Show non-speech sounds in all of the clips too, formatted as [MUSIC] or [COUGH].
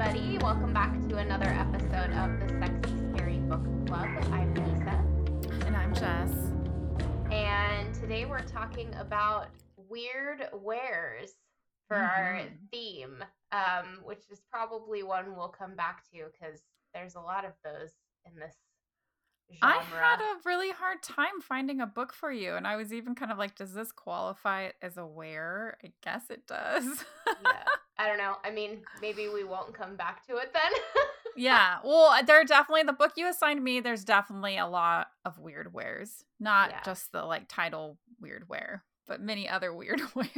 everybody. Welcome back to another episode of the Sexy Scary Book Club. I'm Lisa. And I'm Jess. And today we're talking about weird weres for our Mhm. theme, um, which is probably one we'll come back to because there's a lot of those in this genre. I had a really hard time finding a book for you, and I was even kind of like, does this qualify as a were? I guess it does. yeah. [LAUGHS] I don't know. I mean, maybe we won't come back to it then. [LAUGHS] yeah. Well, uh, there are definitely the book you assigned me, there's definitely a lot of weird weres. Not Yeah. just the like title weird were, but many other weird [LAUGHS] weres.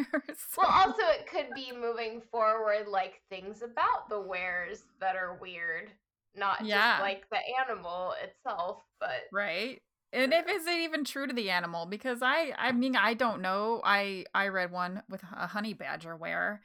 Well, also it could be moving forward like things about the weres that are weird, not Yeah. just like the animal itself, but right and if is it even true to the animal because i i mean i don't know i i read one with a honey badger were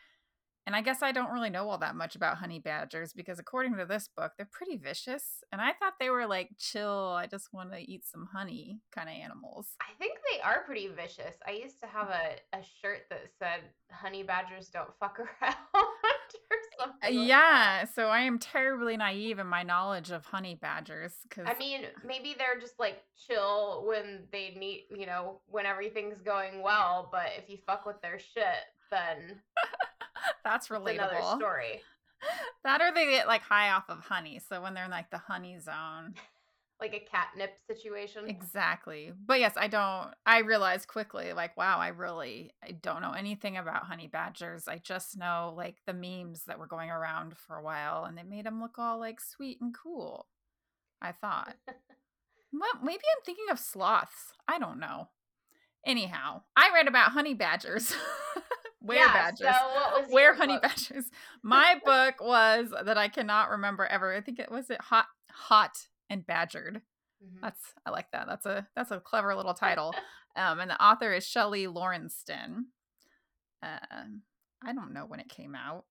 and i guess i don't really know all that much about honey badgers because according to this book they're pretty vicious and i thought they were like chill i just want to eat some honey kind of animals I think they are pretty vicious. I used to have a, a shirt that said honey badgers don't fuck [LAUGHS] around or Uh, something. like yeah so i am terribly naive in my knowledge of honey badgers because. I mean, maybe they're just like chill when they need, you know, when everything's going well, but if you fuck with their shit, then that's it's another relatable [LAUGHS] story. that or they get like high off of honey so when they're in like the honey zone [LAUGHS] Like a catnip situation. Exactly. But yes, I don't I realized quickly like wow, I really I don't know anything about honey badgers. I just know like the memes that were going around for a while and they made them look all like sweet and cool. I thought. [LAUGHS] Well, maybe I'm thinking of sloths. I don't know. Anyhow, I read about honey badgers. Where yeah, badgers? So what was Where your honey book? badgers? My book was that I cannot remember ever. I think it was it hot hot and badgered. Mhm. That's I like that. That's a that's a clever little title. [LAUGHS] Um, and the author is Shelly Laurenston. Um, I don't know when it came out.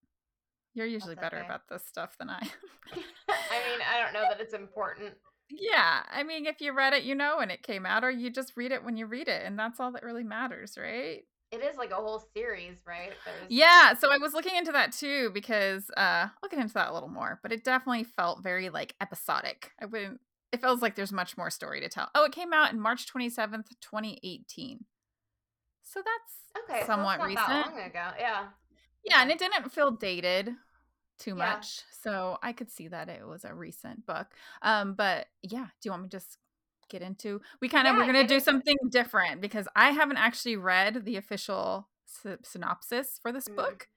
You're usually That's better okay. about this stuff than I. am. [LAUGHS] I mean, I don't know that it's important. yeah, I mean, if you read it, you know when it came out, or you just read it when you read it, and that's all that really matters, right? It is like a whole series, right? There's Yeah, so I was looking into that too because uh I'll get into that a little more, but it definitely felt very like episodic. I wouldn't it feels like there's much more story to tell. Oh, it came out in March 27th, 2018. So that's okay, somewhat so recent. that long ago. Yeah. Yeah, and it didn't feel dated too Yeah. much. So I could see that it was a recent book. Um but yeah, do you want me to just get into we kind of Yeah, we're going to do something different because I haven't actually read the official sy- synopsis for this Mm. book.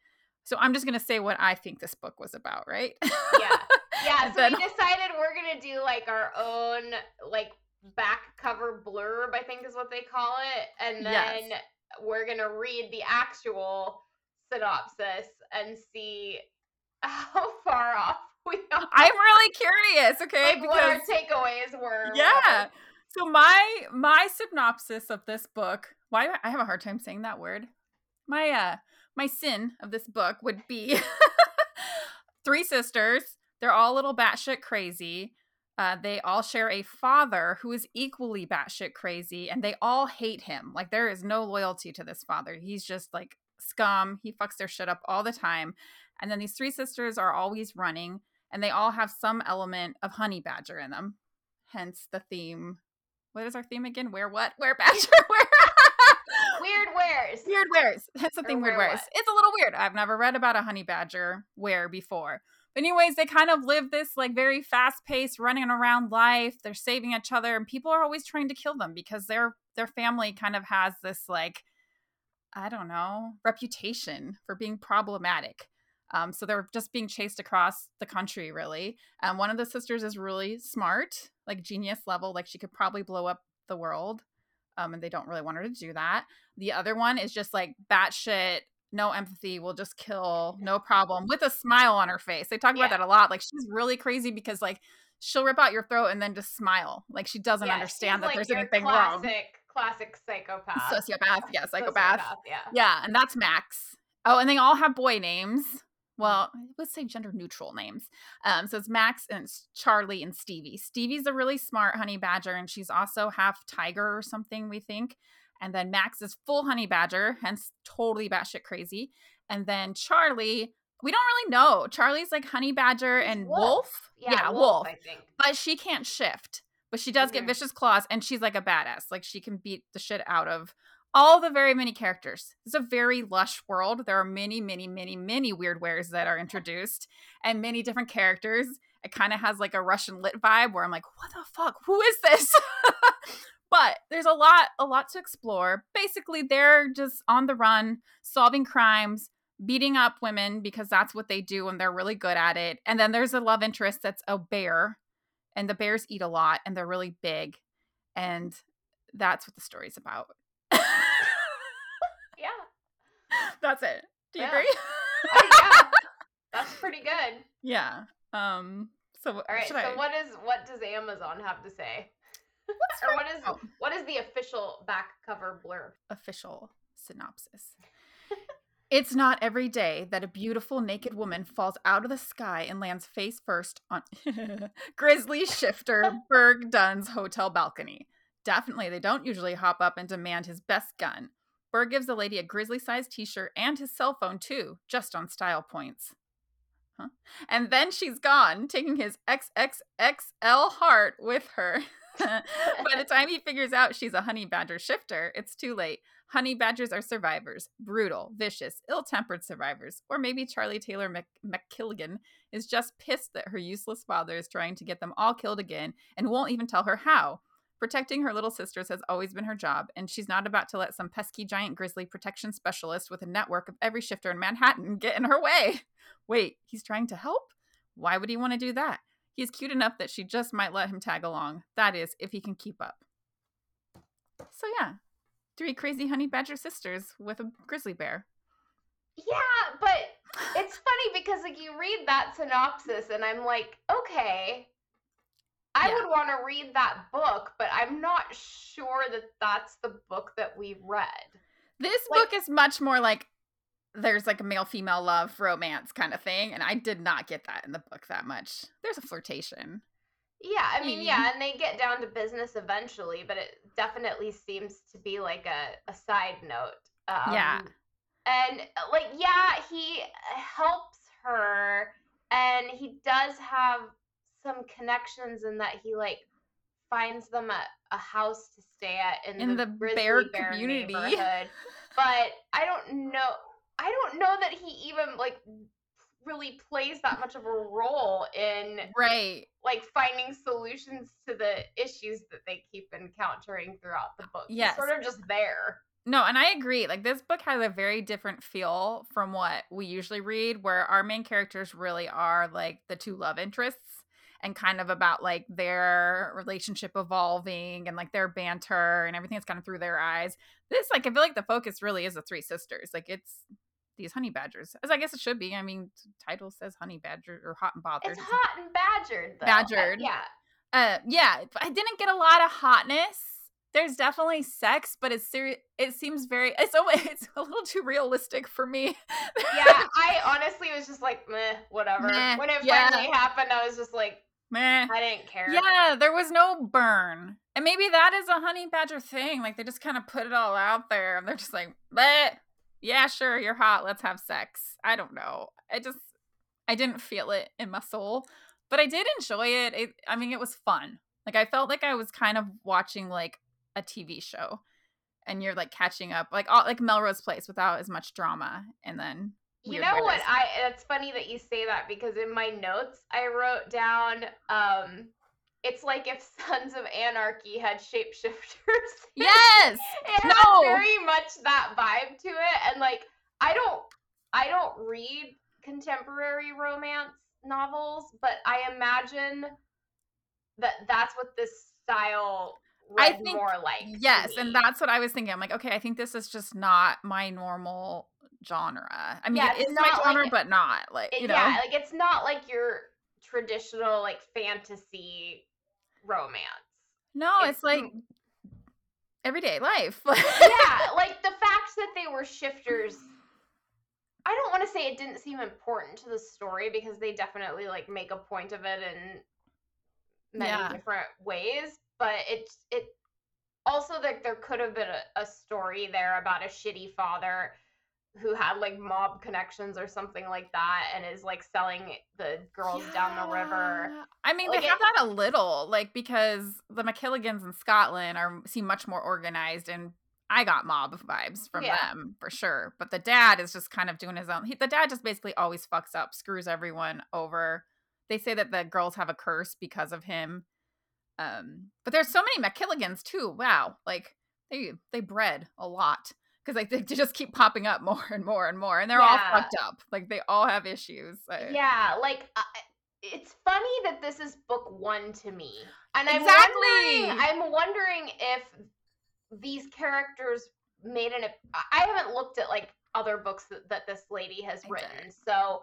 So I'm just going to say what I think this book was about, right? Yeah. Yeah, [LAUGHS] so then- we decided we're gonna do like our own like back cover blurb, I think is what they call it, and then Yes. we're gonna read the actual synopsis and see [LAUGHS] how far off [LAUGHS] we are. I'm really curious, okay? like what our takeaways were. yeah. So my my synopsis of this book, why I have a hard time saying that word. My uh my sin of this book would be [LAUGHS] three sisters. They're all a little batshit crazy. Uh, they all share a father who is equally batshit crazy, and they all hate him. Like there is no loyalty to this father. He's just like scum. He fucks their shit up all the time. And then these three sisters are always running, and they all have some element of honey badger in them. Hence the theme. What is our theme again? Where what? Where badger? [LAUGHS] Where? Weird weres. weird weres. That's the thing. Weird weres. what? It's a little weird. I've never read about a honey badger were before. But anyways, they kind of live this like very fast paced, running around life. They're saving each other, and people are always trying to kill them because their their family kind of has this like I don't know reputation for being problematic. Um, so they're just being chased across the country, really. Um, one of the sisters is really smart, like genius level, like she could probably blow up the world. Um, and they don't really want her to do that. The other one is just like batshit, no empathy, will just kill, no problem, with a smile on her face. They talk Yeah. about that a lot. Like she's really crazy because like she'll rip out your throat and then just smile, like she doesn't Yeah, understand that like there's anything classic, wrong. Classic psychopath. Sociopath, yeah, [LAUGHS] psychopath. Yeah. Yeah, and that's Max. Oh, and they all have boy names. Well, let's say gender neutral names. Um, so it's Max and it's Charlie and Stevie. Stevie's a really smart honey badger, and she's also half tiger or something, we think. And then Max is full honey badger, hence totally batshit crazy. And then Charlie we don't really know. Charlie's like honey badger and wolf. wolf. Yeah, wolf. I think. But she can't shift. But she does get vicious claws and she's like a badass. Like she can beat the shit out of all the very many characters. It's a very lush world. There are many, many, many, many weird weres that are introduced and many different characters. It kind of has like a Russian lit vibe where I'm like, what the fuck? Who is this? [LAUGHS] but there's a lot, a lot to explore. Basically, they're just on the run, solving crimes, beating up women because that's what they do and they're really good at it. And then there's a love interest that's a bear, and the bears eat a lot and they're really big. And that's what the story's about. Yeah. That's it. Do you Yeah. agree? Yeah. [LAUGHS] That's pretty good. yeah. Um so All right. So I what is what does Amazon have to say? or what is Oh. what is the official back cover blurb? official synopsis. It's not every day that a beautiful naked woman falls out of the sky and lands face first on [LAUGHS] Grizzly Shifter Berg Dunn's hotel balcony. Definitely, they don't usually hop up and demand his best gun. Berg gives the lady a grizzly sized t shirt and his cell phone, too, just on style points. Huh? And then she's gone, taking his XXXL heart with her. [LAUGHS] By the [LAUGHS] time he figures out she's a honey badger shifter, it's too late. Honey badgers are survivors, brutal, vicious, ill tempered survivors. Or maybe Charlie Taylor Mc- McKilligan is just pissed that her useless father is trying to get them all killed again and won't even tell her how. Protecting her little sisters has always been her job, and she's not about to let some pesky giant grizzly protection specialist with a network of every shifter in Manhattan get in her way. [LAUGHS] Wait, he's trying to help? Why would he want to do that? He's cute enough that she just might let him tag along. That is, if he can keep up. So, yeah, three crazy honey badger sisters with a grizzly bear. Yeah, but it's funny because like you read that synopsis and I'm like, okay, I Yeah. would want to read that book, but I'm not sure that that's the book that we read. This Like- book is much more like there's like a male female love romance kind of thing, and I did not get that in the book that much. There's a flirtation. Yeah, I mean, Mm. yeah, and they get down to business eventually, but it definitely seems to be like a, a side note. Um, Yeah. And like, yeah, he helps her, and he does have some connections in that he like finds them a, a house to stay at in, In the, the bear Bear community. [LAUGHS] neighborhood. But I don't know. I don't know that he even like really plays that much of a role in Right. like finding solutions to the issues that they keep encountering throughout the book. Yes. He's sort of just there. No, and I agree. Like this book has a very different feel from what we usually read, where our main characters really are like the two love interests and kind of about like their relationship evolving and like their banter and everything that's kind of through their eyes. This, like, I feel like the focus really is the three sisters. Like it's these honey badgers, as I guess it should be. I mean, title says honey badger or hot and bothered. It's hot and badgered, though. Badgered. yeah. Uh, yeah, I didn't get a lot of hotness. There's definitely sex, but it's serious. It seems very. It's [LAUGHS] it's a little too realistic for me. Yeah, [LAUGHS] I honestly was just like, meh, whatever. Meh, when it yeah. finally happened, I was just like, Meh. I didn't care. Yeah, there was no burn, and maybe that is a honey badger thing. Like they just kind of put it all out there, and they're just like, but yeah, sure, you're hot. Let's have sex. I don't know. I just, I didn't feel it in my soul, but I did enjoy it. it I mean, it was fun. Like I felt like I was kind of watching like a TV show, and you're like catching up, like all like Melrose Place without as much drama, and then You know what? I it's funny that you say that because in my notes I wrote down um it's like if [LAUGHS] Sons of Anarchy had shapeshifters. yes, [LAUGHS] it had No. very much that vibe to it and like i don't i don't read contemporary romance novels but i imagine that that's what this style I think- more like Yes, and that's what I was thinking. I'm like, okay, I think this is just not my normal genre. I mean, Yeah, it it's is my not genre, like- but not like It- you know. yeah like it's not like your traditional like fantasy romance no, it's it's, like everyday life. [LAUGHS] yeah like the fact that they were shifters [SIGHS] i don't want to say it didn't seem important to the story because they definitely like make a point of it in many Yeah. different ways but it it also like there could have been a, a story there about a shitty father who had like mob connections or something like that and is like selling the girls down the river. I mean, Like, they it- have that a little, like because the McKilligans in Scotland are seem much more organized, and I got mob vibes from Yeah. them for sure. But the dad is just kind of doing his own. He, the dad just basically always fucks up, screws everyone over. They say that the girls have a curse because of him. Um, but there's so many McKilligans too. Wow, like they they bred a lot because like they just keep popping up [LAUGHS] more and more and more, and they're all fucked up. Like they all have issues. Uh, Yeah, like I it's funny that this is book one to me, and I'm wondering. I'm wondering if these characters made an. I I haven't looked at like other books that, that this lady has I written, did. so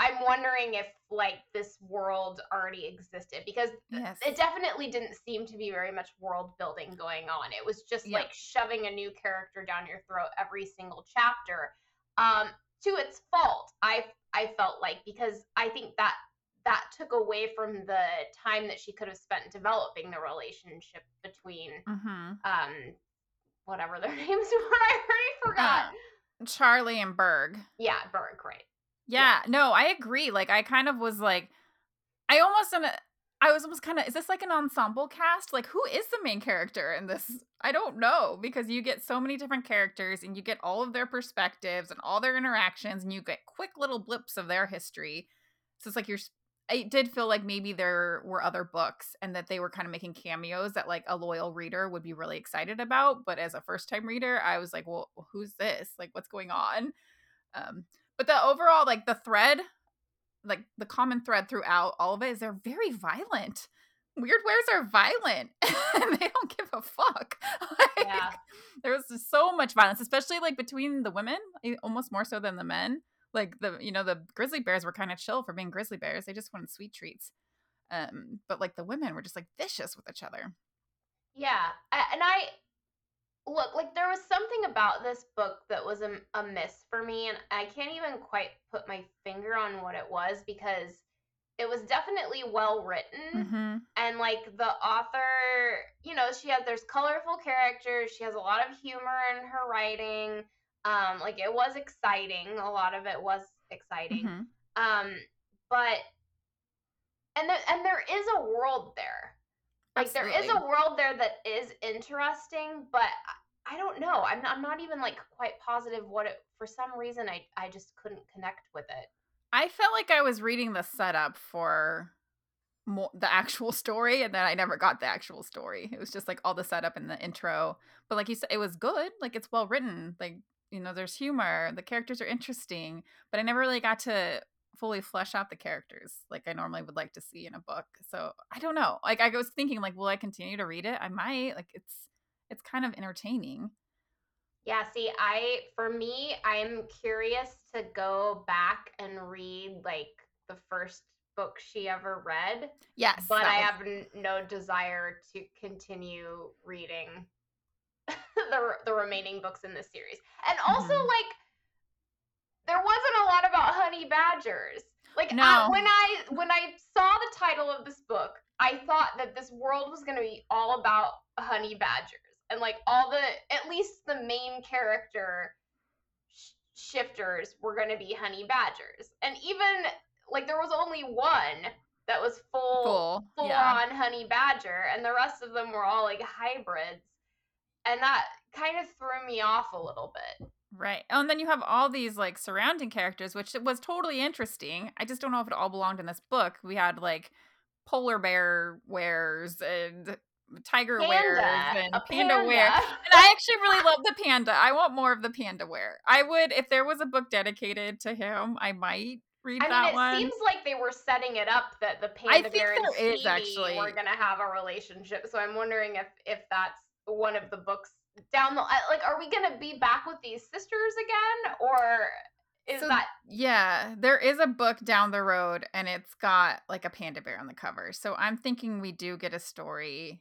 I'm wondering if like this world already existed because Yes. it definitely didn't seem to be very much world building going on. It was just Yeah. like shoving a new character down your throat every single chapter. Um, to its fault, I I felt like because I think that that took away from the time that she could have spent developing the relationship between mm-hmm. um whatever their [LAUGHS] names were. I already forgot. Uh, Charlie and Berg. yeah, Berg, right. Yeah, no, I agree. Like I kind of was like I almost am I was almost kind of is this like an ensemble cast? Like who is the main character in this? I don't know because you get so many different characters and you get all of their perspectives and all their interactions and you get quick little blips of their history. So it's like you're s- I did feel like maybe there were other books and that they were kind of making cameos that like a loyal reader would be really excited about, but as a first time reader, I was like, "Well, who's this? Like what's going on?" Um but the overall like the thread like the common thread throughout all of it is they're very violent. Weird weres are violent [LAUGHS] and they don't give a fuck. [LAUGHS] Like, Yeah. there was just so much violence especially like between the women eh, almost more so than the men. Like the you know the grizzly bears were kind of chill for being grizzly bears they just wanted sweet treats. Um but like the women were just like vicious with each other. Yeah, and I look like there was something about this book that was a, a miss for me, and I can't even quite put my finger on what it was because it was definitely well written, mm-hmm. and like the author, you know, she has there's colorful characters, she has a lot of humor in her writing, um, like it was exciting, a lot of it was exciting, Mm-hmm. um, but and there, and there is a world there like there is a world there that is interesting but I- don't know i'm not, I'm not even like quite positive what it for some reason i i just couldn't connect with it I felt like I was reading the setup for more, the actual [LAUGHS] story, and then I never got the actual story. It was just like all the setup and the intro. But like you said, it was good. Like it's well written. Like you know, there's humor. The characters are interesting, but I never really got to fully flesh out the characters like I normally would like to see in a book. So I don't know. Like I was thinking, like, will I continue to read it? I might. Like it's it's kind of entertaining. yeah see i for me i'm curious to go back and read like the first book she ever read Yes, but i have n- no desire to continue reading [LAUGHS] the the remaining books in this series. And also Mhm. like there wasn't a lot about honey badgers. Like I- when I when I saw the title of this book, I thought that this world was going to be all about honey badgers and like all the at least the main character sh- shifters were going to be honey badgers. And even like there was only one that was full full. full yeah. on honey badger and the rest of them were all like hybrids and that kind of threw me off a little bit Right. Oh, and then you have all these like surrounding characters, which was totally interesting. I just don't know if it all belonged in this book. We had like polar bear weres and tiger Panda, and a panda, panda. were. [LAUGHS] And I actually really love the panda. I want more of the panda were. I would if there was a book dedicated to him, I might read I that mean, it one. seems like they were setting it up that the panda think bear and is, actually. were gonna have a relationship. So I'm wondering if if that's one of the books down the like. Are we gonna be back with these sisters again, or is So that Yeah, there is a book down the road and it's got like a panda bear on the cover. So I'm thinking we do get a story.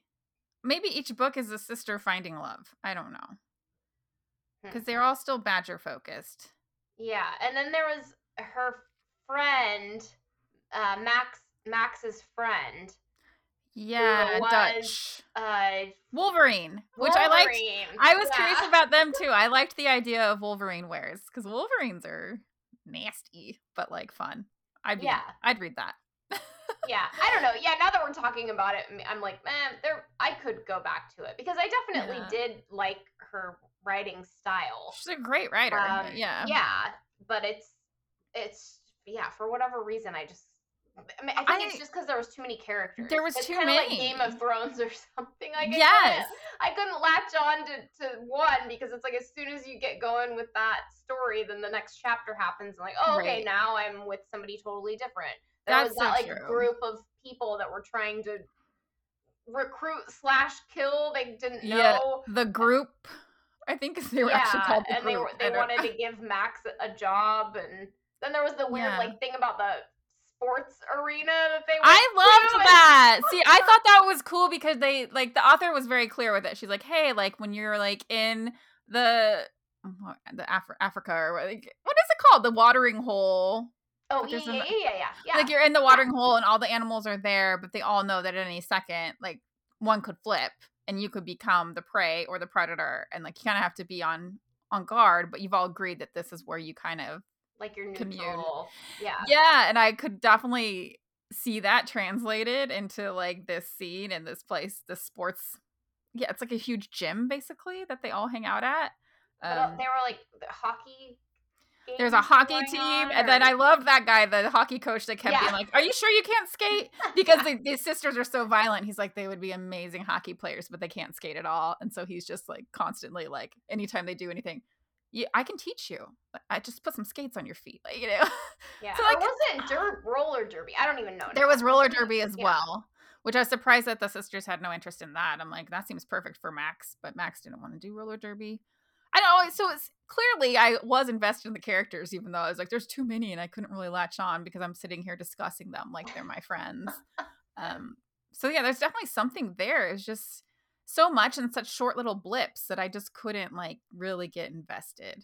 Maybe each book is a sister finding love. I don't know. Hmm. Because they're all still badger focused. Yeah, and then there was her friend, uh, Max. Max's friend. Yeah, was, Dutch. Uh, Wolverine, which I liked. I was Yeah. curious about them [LAUGHS] too. I liked the idea of Wolverine weres because Wolverines are nasty, but like fun. I'd be, Yeah. I'd read that. Yeah, I don't know. Yeah, now that we're talking about it, I'm like, man, there. I could go back to it because I definitely Yeah. did like her writing style. She's a great writer. Um, yeah. yeah, but it's it's yeah for whatever reason I just. I, mean, I think it's just because there was too many characters. There was it's too kinda like Game of Thrones or [LAUGHS] something. Like I Yes. couldn't, I couldn't latch on to, to one because it's like as soon as you get going with that story, then the next chapter happens and like, oh, okay, Right. now I'm with somebody totally different. There That's was that like true. group of people that were trying to recruit slash kill. They didn't Yeah, know. The group, I think they were actually called the and they were they wanted to give Max a job, and then there was the weird Yeah. like thing about the sports arena that they. I loved that. [LAUGHS] See, I thought that was cool because they like the author was very clear with it. She's like, "Hey, like when you're like in the the Afri- Africa or like what is it called? The watering hole. Oh yeah, yeah, yeah, yeah, yeah. Like you're in the watering hole and all the animals are there, but they all know that at any second, like one could flip and you could become the prey or the predator, and like you kind of have to be on on guard. But you've all agreed that this is where you kind of like your commune. neutral. Yeah. yeah, and I could definitely see that translated into like this scene and this place, this sports. Yeah, it's like a huge gym basically that they all hang out at. Uh, Um, they were like hockey. There's a hockey team, on, and then I loved that guy, the hockey coach that kept Yeah. being like, "Are you sure you can't skate?" [LAUGHS] Because the, the sisters are so violent. He's like, they would be amazing hockey players, but they can't skate at all, and so he's just like constantly like, anytime they do anything, yeah, I can teach you. I just put some skates on your feet, like you know. [LAUGHS] Yeah. so, or was it der- roller derby? I don't even know. There now. was roller derby as Yeah. well, which I was surprised that the sisters had no interest in that. I'm like, that seems perfect for Max, but Max didn't want to do roller derby. I know. So it's clearly I was invested in the characters, even though I was like, there's too many, and I couldn't really latch on because I'm sitting here discussing them like they're my friends. [LAUGHS] Um, so yeah, there's definitely something there. It's just so much in such short little blips that I just couldn't like really get invested.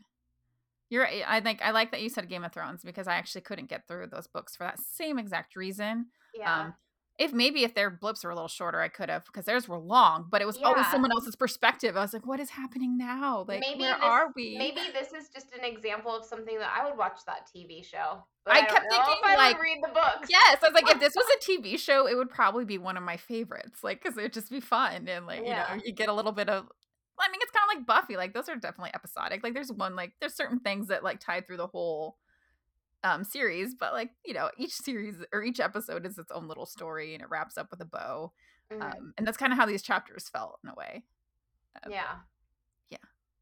You're right. I think I like that you said Game of Thrones because I actually couldn't get through those books for that same exact reason. Yeah. Um, if maybe if their blips were a little shorter, I could have because theirs were long, but it was always someone else's perspective. I was like, what is happening now? Like, maybe where this, are we? Maybe this is just an example of something that I would watch that TV show. But I I, kept thinking, if I like, would read the books. Yes, I was like, if this was a [LAUGHS] TV show, it would probably be one of my favorites. Like, because it'd just be fun and like, Yeah. you know, you get a little bit of. I mean, it's kind of like Buffy. Like, those are definitely episodic. Like, there's one like there's certain things that like tied through the whole um series, but like you know, each series or each episode is its own little story and it wraps up with a bow. Mhm. Um, and that's kind of how these chapters felt in a way. Uh, yeah.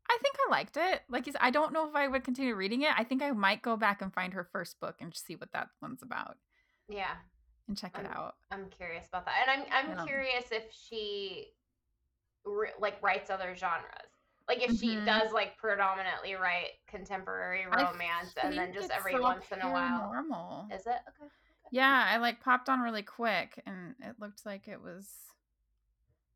I think I liked it. Like you said, I don't know if I would continue reading it. I think I might go back and find her first book and see what that one's about Yeah. and check it Um, out. I'm curious about that, and I'm I'm curious if she re- like writes other genres. Like if she Mhm. does like predominantly write contemporary romance, and then just every all once in a while, paranormal. is it okay? Yeah, I like popped on really quick and it looked like it was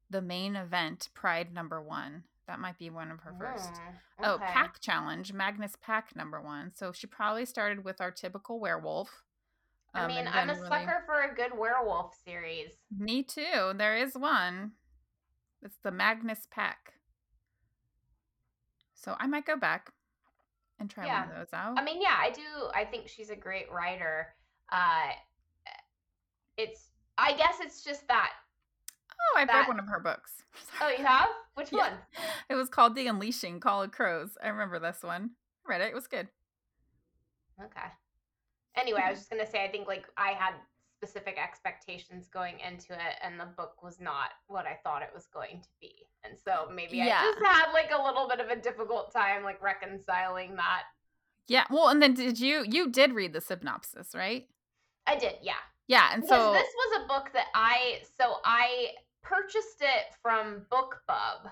the main event, Pride number one. That might be one of her first. Mm, Oh. Pack Challenge, Magnus Pack number one. So she probably started with our typical werewolf. I um, mean, I'm a really- sucker for a good werewolf series. Me too. There is one. It's the Magnus Pack. So I might go back and try one of those out. I mean, yeah, I do. I think she's a great writer. Uh, it's. I guess it's just that. oh, I've read one of her books. [LAUGHS] Oh, you have? Which Yeah. one? It was called The Unleashing Call of Crows. I remember this one. I read it. It was good. Okay. Anyway, I was [LAUGHS] just gonna say, I think like I had specific expectations going into it, and the book was not what I thought it was going to be, and so maybe Yeah. I just had like a little bit of a difficult time like reconciling that. Yeah. Well, and then did you you did read the synopsis, right? I did, yeah. Yeah, and Because so this was a book that I so I purchased it from BookBub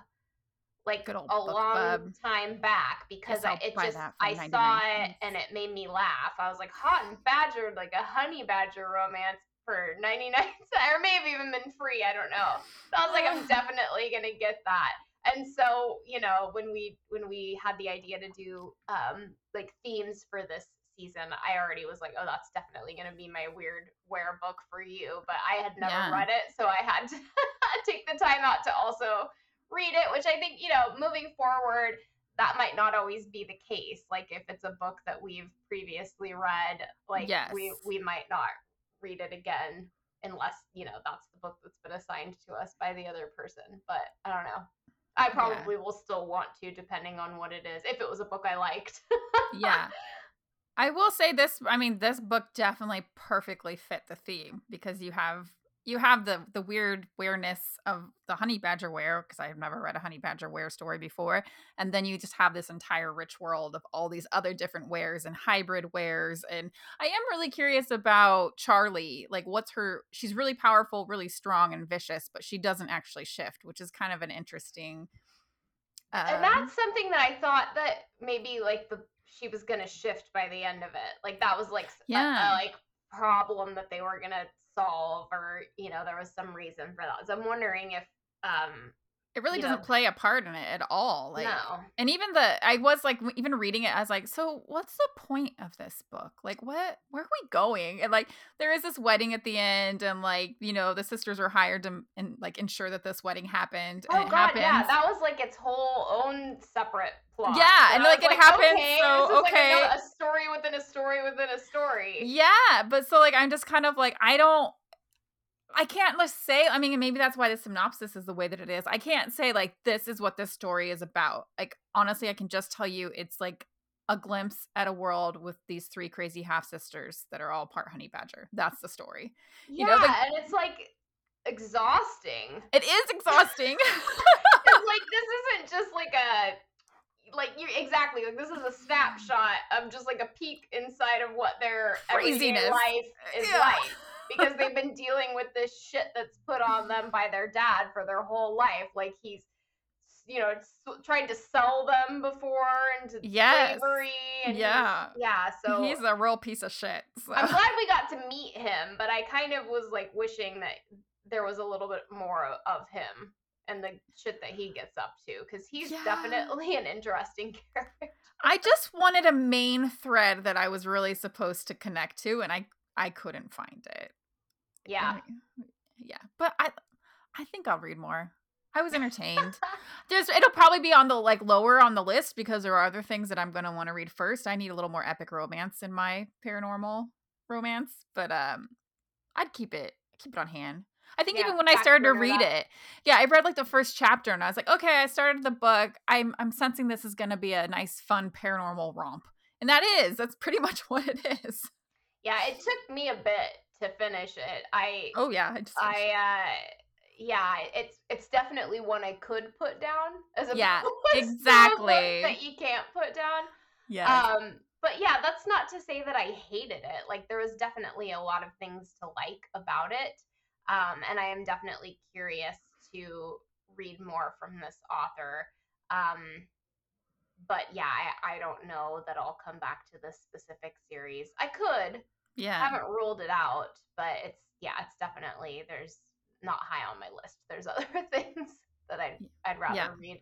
like a long BookBub. time back because I'll it just I 99 saw it cents. and it made me laugh. I was like hot and badgered like a honey badger romance for [LAUGHS] 99 cents or maybe even been free, I don't know. So I was like I'm [SIGHS] definitely going to get that. And so, you know, when we when we had the idea to do um like themes for this season, I already was like, oh, that's definitely going to be my weird were book for you. But I had never Yeah. read it, so I had to [LAUGHS] take the time out to also read it, which I think, you know, moving forward, that might not always be the case. Like if it's a book that we've previously read, like we Yes. we might not read it again unless, you know, that's the book that's been assigned to us by the other person. But I don't know. I probably will still want to depending on what it is. If it was a book I liked. yeah. [LAUGHS] I will say this, I mean this book definitely perfectly fit the theme because you have you have the the weird weirdness of the honey badger were because I've never read a honey badger were story before and then you just have this entire rich world of all these other different weres and hybrid weres and I am really curious about Charlie like what's her she's really powerful really strong and vicious but she doesn't actually shift which is kind of an interesting and um, that's something that I thought that maybe like the she was gonna shift by the end of it. Like that was like s- a- a, Yeah. like problem that they were gonna solve, or you know there was some reason for that. So I'm wondering if um it really doesn't know- play a part in it at all like no and even the i was like even reading it i was like so what's the point of this book like what where are we going and like there is this wedding at the end and like you know the sisters are hired to and like ensure that this wedding happened and oh god happens yeah that was like its whole own separate plot. Yeah, and, I like, it happens, Okay, so, this is okay. like a story within a story within a story. yeah but so like i'm just kind of like i don't I can't just say, I mean, maybe that's why the synopsis is the way that it is. I can't say, like, this is what this story is about. Like, honestly, I can just tell you it's like a glimpse at a world with these three crazy half sisters that are all part honey badger. That's the story. Yeah, You know, and it's like exhausting. It is exhausting. [LAUGHS] It's like [LAUGHS] this isn't just like a like you exactly like this is a snapshot of just like a peek inside of what their Craziness. life is Yeah. like because they've been dealing with this shit that's put on them by their dad for their whole life like he's you know tried to sell them before into Yes. slavery and Yeah. yeah so He's a real piece of shit. So. I'm glad we got to meet him, but I kind of was like wishing that there was a little bit more of him and the shit that he gets up to because he's Yeah. definitely an interesting [LAUGHS] character. I just wanted a main thread that I was really supposed to connect to, and I I couldn't find it. Yeah. Yeah. But I I think I'll read more. I was entertained. [LAUGHS] There's it'll probably be on the like lower on the list because there are other things that I'm gonna want to read first. I need a little more epic romance in my paranormal romance, but um I'd keep it keep it on hand. I think Yeah, even when I started to read that. it, yeah, I read like the first chapter and I was like, okay, I started the book. I'm I'm sensing this is gonna be a nice, fun paranormal romp. And that is, that's pretty much [LAUGHS] what it is. Yeah, it took me a bit to finish it. I Oh yeah, I just I uh yeah, it's it's definitely one I could put down as a Yeah, [LAUGHS] exactly. that you can't put down. yeah. Um, but yeah, that's not to say that I hated it. Like there was definitely a lot of things to like about it. Um, and I am definitely curious to read more from this author. Um, but yeah, I, I don't know that I'll come back to this specific series. I could. I haven't ruled it out, but it's yeah, it's definitely there's not high on my list. [LAUGHS] There's other [LAUGHS] things that I'd I'd rather Yeah. read.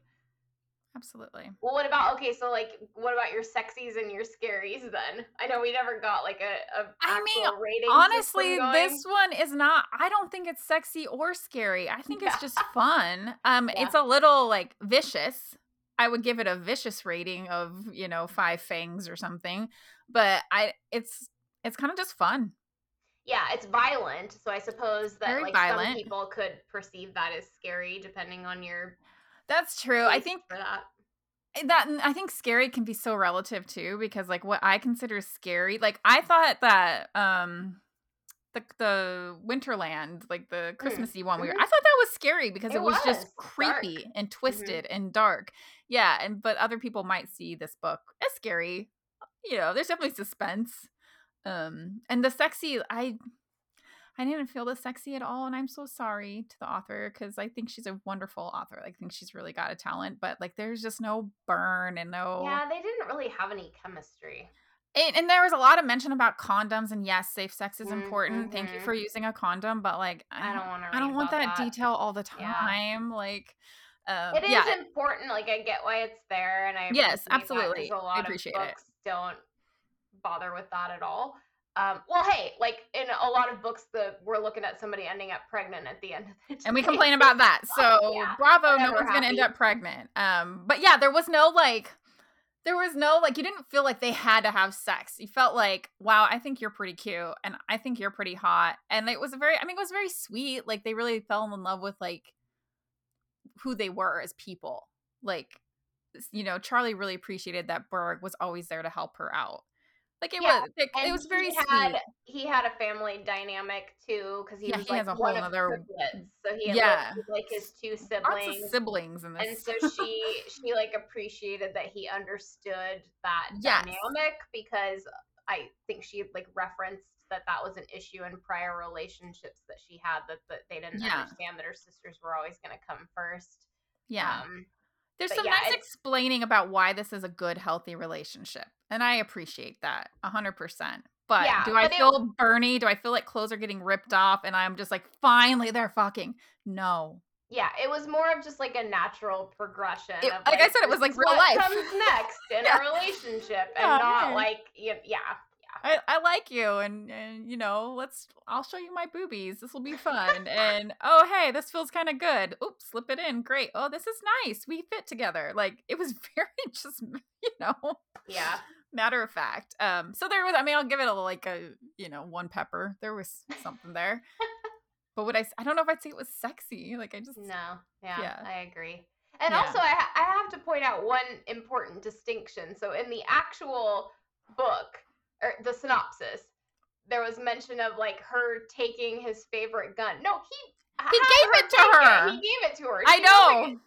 Absolutely. Well, what about okay? So, like, what about your sexies and your scaries? Then I know we never got like a, a I mean. Honestly, this one is not I don't think it's sexy or scary. I think it's just fun. Um [LAUGHS] Yeah. it's a little like vicious. I would give it a vicious rating of, you know, 5 fangs or something. But I it's it's kind of just fun. yeah, it's violent. So I suppose that Very like some people could perceive that as scary, depending on your. That's true. I think for that. that I think scary can be so relative too because like what I consider scary, like I thought that um the the Winterland, like the Christmassy one we were, mhm. I thought that was scary because it, It was, was, just dark. creepy and twisted and dark. Yeah, and but other people might see this book as scary. You know, there's definitely suspense. Um and the sexy I I didn't feel the sexy at all, and I'm so sorry to the author because I think she's a wonderful author. I think she's really got a talent, but like there's just no burn and no. Yeah, they didn't really have any chemistry. And, and there was a lot of mention about condoms, and yes, safe sex is important. Thank you Mhm. for using a condom, but like I don't want to. I don't want that, detail all the Yeah. time. Like, um, It is yeah, important. Like I get why it's there, and I Yes, that, absolutely. A I lot appreciate of it. books don't bother with that at all. Um, well, hey, like in a lot of books, the we're looking at somebody ending up pregnant at the end of the day. [LAUGHS] And we complain about that. [LAUGHS] So Yeah, bravo, no one's gonna end up pregnant. Um, but yeah, there was no like there was no like you didn't feel like they had to have sex. You felt like, wow, I think you're pretty cute and I think you're pretty hot. And it was a very I mean it was very sweet. Like they really fell in love with like who they were as people. Like you know, Charlie really appreciated that Berg was always there to help her out. Like it Yeah, was it, it was very he had, sweet. He had a family dynamic too, because he Yeah, was he like has a whole other triplets, so he had Yeah. like his two siblings. siblings in this. and so she she like appreciated that he understood that Yes. dynamic because I think she like referenced that that was an issue in prior relationships that she had that, that they didn't Yeah. understand that her sisters were always going to come first. yeah. Um, There's But some yeah, nice explaining about why this is a good, healthy relationship. And I appreciate that a 100%. But Yeah, do I but it- feel Bernie? Do I feel like clothes are getting ripped off and I'm just like, finally they're fucking? No. yeah, it was more of just like a natural progression. It- of, like I said, it was like real what life. comes next in [LAUGHS] Yeah. a relationship, and not okay. like yeah, I, I like you and, and, you know, let's, I'll show you my boobies. This will be fun. and, [LAUGHS] oh, hey, this feels kind of good. Oops, slip it in. Great. Oh, this is nice. We fit together. Like, it was [LAUGHS] very just, you know, yeah. matter of fact. Um, so there was. I mean, I'll give it a like a you know one pepper. There was something there. [LAUGHS] but would i i don't know if I'd say it was sexy. Like I just No, yeah, Yeah. I agree. And Yeah. also, I, ha- I have to point out one important distinction. So, in the actual book, or the synopsis, there was mention of like her taking his favorite gun. No, he He gave it to her. He gave it to her. I know.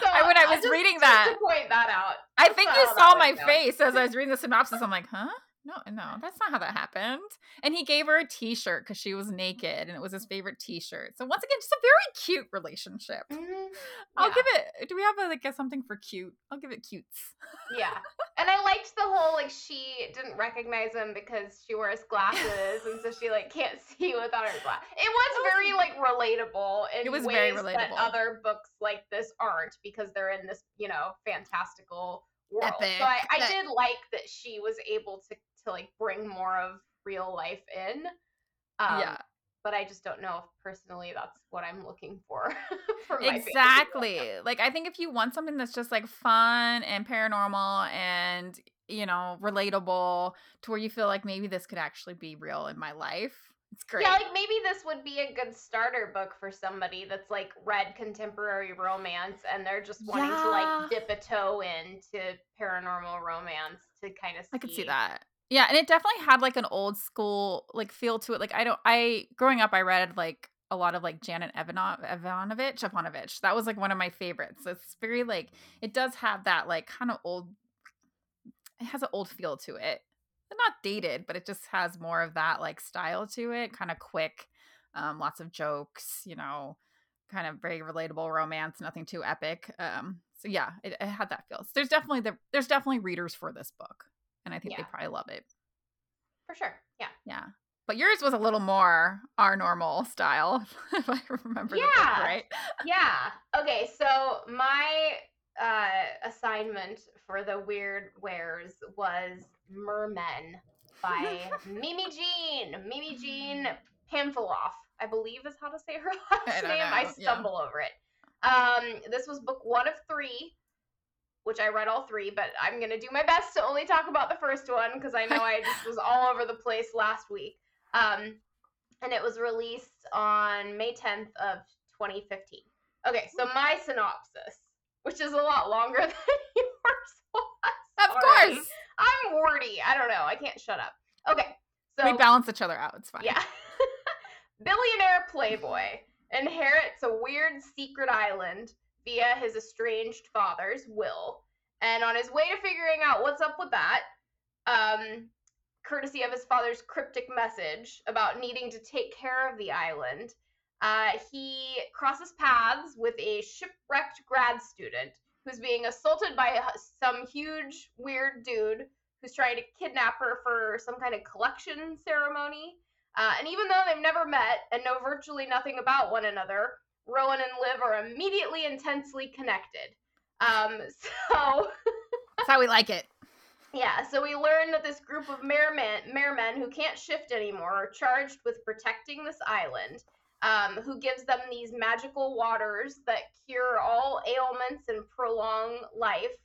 So I- when I was just- reading that- to point that out. I think you saw my face as I was reading the synopsis. I'm like, huh? No, no, that's not how that happened. And he gave her a T-shirt because she was naked, and it was his favorite T-shirt. So once again, just a very cute relationship. Mhm. I'll give it. Do we have a, like a, something for cute? I'll give it cutes. Yeah. [LAUGHS] And I liked the whole like she didn't recognize him because she wears glasses and so she like can't [LAUGHS] see without her glasses. It was very like relatable in It was ways very that other books like this aren't because they're in this, you know, fantastical world. Epic, So I, I that- did like that she was able to to like bring more of real life in. Um, yeah. But I just don't know if personally that's what I'm looking for. [LAUGHS] for exactly like i think if you want something that's just like fun and paranormal and you know relatable to where you feel like maybe this could actually be real in my life it's great Yeah, like maybe this would be a good starter book for somebody that's like read contemporary romance and they're just wanting to like dip a toe into paranormal romance to kind of see. i could see that yeah and it definitely had like an old school like feel to it like i don't i growing up i read like a lot of like janet Evano- evanovich ivanovich that was like one of my favorites it's very like it does have that like kind of old it has an old feel to it They're not dated but it just has more of that like style to it kind of quick um lots of jokes you know kind of very relatable romance nothing too epic um so yeah it, it had that feel So there's definitely the, there's definitely readers for this book and i think they probably love it For sure. Yeah. yeah but yours was a little more our normal style [LAUGHS] if i remember the book Yeah. right Yeah. Okay, so my uh assignment for the weird weres was Mermen by [LAUGHS] Mimi Jean. Mimi Jean Pamfiloff, I believe is how to say her [LAUGHS] last don't name. I know, yeah. stumble over it. Um, this was book one of three, which I read all three, but I'm gonna do my best to only talk about the first one because I know I just was all over the place last week. Um, and it was released on May 10th of 2015. Okay, so my synopsis, which is a lot longer [LAUGHS] than yours was. of already. course I'm wordy. I don't know. I can't shut up. Okay, so we balance each other out it's fine yeah. [LAUGHS] Billionaire Playboy inherits a weird secret island via his estranged father's will. And on his way to figuring out what's up with that, um, courtesy of his father's cryptic message about needing to take care of the island, uh, he crosses paths with a shipwrecked grad student who's being assaulted by some huge, weird dude who's trying to kidnap her for some kind of collection ceremony. Uh, and even though they've never met and know virtually nothing about one another, Rowan and Liv are immediately intensely connected. Um, [LAUGHS] so that's how we like it Yeah, so we learn that this group of mermen, mermen who can't shift anymore are charged with protecting this island, um, who gives them these magical waters that cure all ailments and prolong life.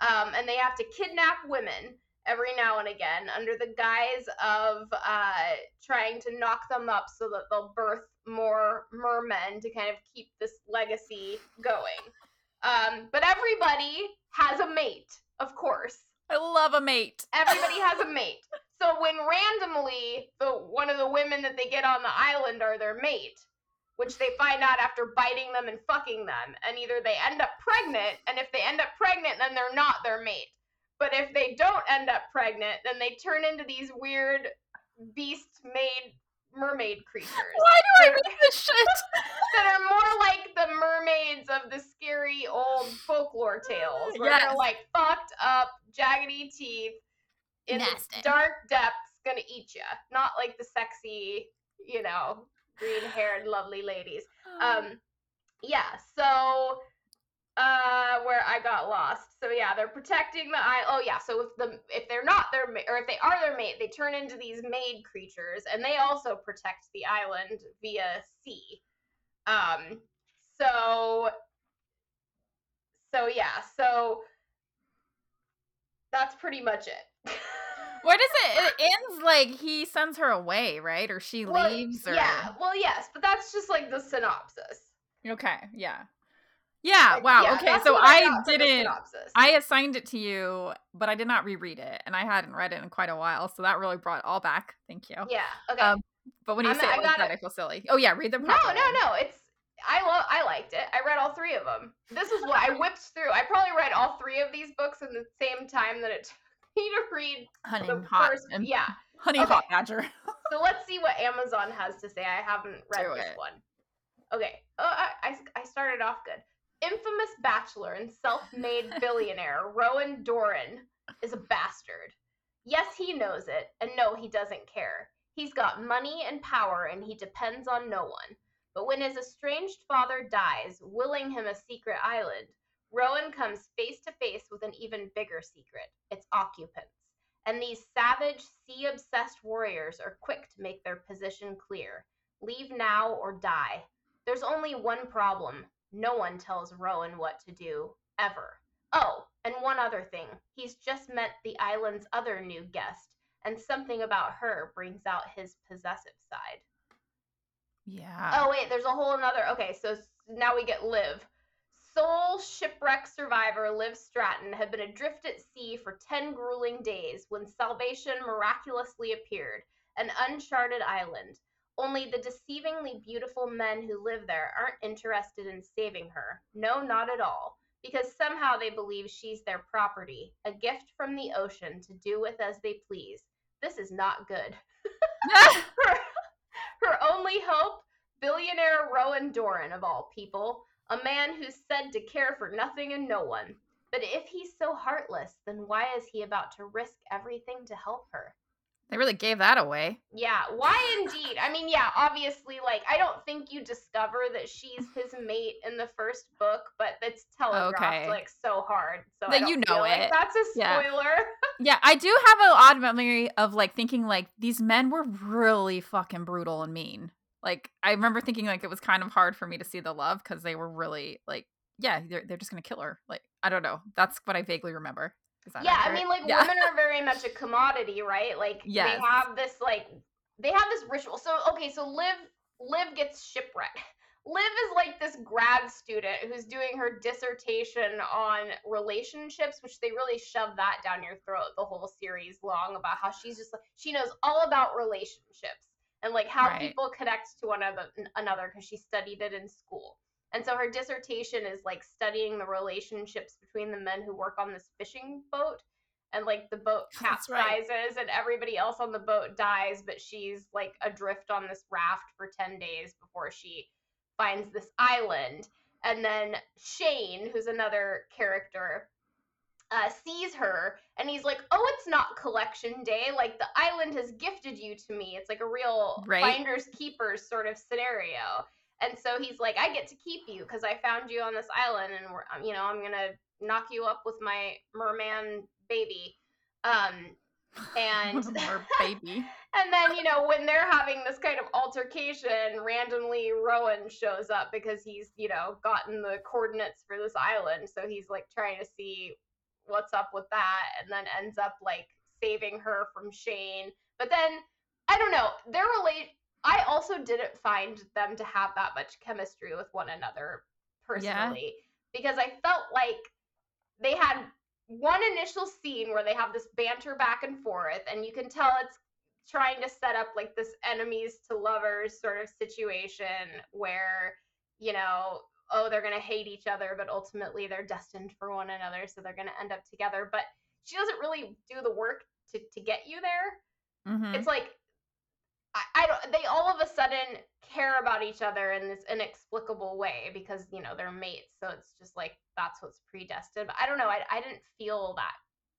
Um, and they have to kidnap women every now and again under the guise of uh, trying to knock them up so that they'll birth more mermen to kind of keep this legacy going. Um, but everybody has a mate, of course. I love a mate. [LAUGHS] Everybody has a mate. So when randomly the one of the women that they get on the island are their mate, which they find out after biting them and fucking them, and either they end up pregnant, and if they end up pregnant, then they're not their mate. But if they don't end up pregnant, then they turn into these weird beast made mermaid creatures. Why do I read this [LAUGHS] shit? that are more like the mermaids of the scary old folklore tales, where Yes. they're like fucked up, jaggedy teeth, in Nasty. the dark depths, gonna eat you. Not like the sexy, you know, green haired, lovely ladies. Um, yeah. So, uh, where I got lost. So yeah, they're protecting the eye. Oh yeah. So if the if they're not their ma- or if they are their mate, they turn into these maid creatures, and they also protect the island via sea. Um. So. So yeah. So. That's pretty much it. [LAUGHS] what is it? It ends like he sends her away, right? Or she Well, leaves or Yeah. Well, yes, but that's just like the synopsis. Okay, yeah. Yeah, Like, wow. yeah, okay, so I the didn't. I assigned it to you, but I did not reread it and I hadn't read it in quite a while, so that really brought it all back. Thank you. Yeah. Okay. Um, But when you I'm- say I it like that, it. I feel silly. Oh yeah, read the No, no, no. It's I love. I liked it. I read all three of them. This is what I whipped through. I probably read all three of these books in the same time that it took me to read Honey the hot first. and Yeah. honey Okay. hot badger. [LAUGHS] So let's see what Amazon has to say. I haven't read Do this it. one. Okay. Oh, I, I I started off good. Infamous bachelor and self-made [LAUGHS] billionaire Rowan Doran is a bastard. Yes, he knows it, and no, he doesn't care. He's got money and power, and he depends on no one. But when his estranged father dies, willing him a secret island, Rowan comes face to face with an even bigger secret its occupants. And these savage, sea obsessed warriors are quick to make their position clear leave now or die. There's only one problem no one tells Rowan what to do, ever. Oh, and one other thing he's just met the island's other new guest, and something about her brings out his possessive side. Yeah. Oh wait, there's a whole another. Okay, so now we get Liv. Sole shipwreck survivor Liv Stratton had been adrift at sea for 10 grueling days when salvation miraculously appeared, an uncharted island. Only the deceivingly beautiful men who live there aren't interested in saving her. No, not at all. Because somehow they believe she's their property, a gift from the ocean to do with as they please. This is not good. [LAUGHS] [LAUGHS] her, her only hope billionaire rowan doran of all people a man who's said to care for nothing and no one but if he's so heartless then why is he about to risk everything to help her they really gave that away. yeah why indeed i mean yeah obviously like i don't think you discover that she's his mate in the first book but it's telegraphed Okay. like so hard so don't you know like it. that's a Yeah. spoiler [LAUGHS] Yeah, I do have an odd memory of like thinking like these men were really fucking brutal and mean. Like I remember thinking like it was kind of hard for me to see the love because they were really like yeah they're they're just gonna kill her. Like I don't know. That's what I vaguely remember. Yeah i mean like yeah. women are very much a [LAUGHS] commodity right like Yes. they have this like they have this ritual so okay so liv liv gets shipwrecked [LAUGHS] liv is like this grad student who's doing her dissertation on relationships which they really shove that down your throat the whole series long about how she's just like she knows all about relationships and like how Right. people connect to one another because she studied it in school and so her dissertation is like studying the relationships between the men who work on this fishing boat and like the boat [LAUGHS] That's right. capsizes and everybody else on the boat dies but she's like adrift on this raft for 10 days before she finds this island and then Shane who's another character uh, sees her and he's like oh it's not collection day like the island has gifted you to me it's like a real Right. finders keepers sort of scenario and so he's like, I get to keep you because I found you on this island, and we're, um, you know, I'm gonna knock you up with my merman baby. Um, [LAUGHS] and [LAUGHS] baby. and then you know when they're having this kind of altercation, randomly Rowan shows up because he's you know gotten the coordinates for this island, so he's like trying to see what's up with that, and then ends up like saving her from Shane. But then I don't know, they're relate. I also didn't find them to have that much chemistry with one another personally because I felt like they had one initial scene where they have this banter back and forth, and you can tell it's trying to set up like this enemies to lovers sort of situation where, you know, oh, they're going to hate each other, but ultimately they're destined for one another, so they're going to end up together. But she doesn't really do the work to, to get you there. Mm-hmm. It's like, I, I don't, they all of a sudden care about each other in this inexplicable way because, you know, they're mates. So it's just like, that's what's predestined. But I don't know. I, I didn't feel that.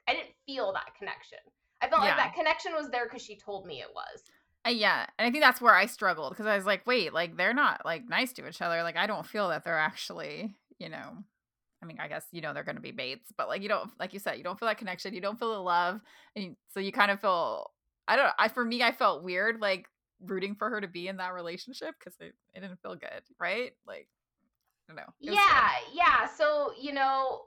I didn't feel that connection. I felt Yeah. like that connection was there because she told me it was. Uh, yeah, and I think that's where I struggled because I was like, wait, like they're not like nice to each other. Like I don't feel that they're actually, you know. I mean, I guess you know they're going to be mates, but like you don't, like you said, you don't feel that connection. You don't feel the love, and you- so you kind of feel. I don't. know. I for me, I felt weird, like rooting for her to be in that relationship because it, it didn't feel good, right? Like, I don't know. Yeah, strange. yeah. So you know,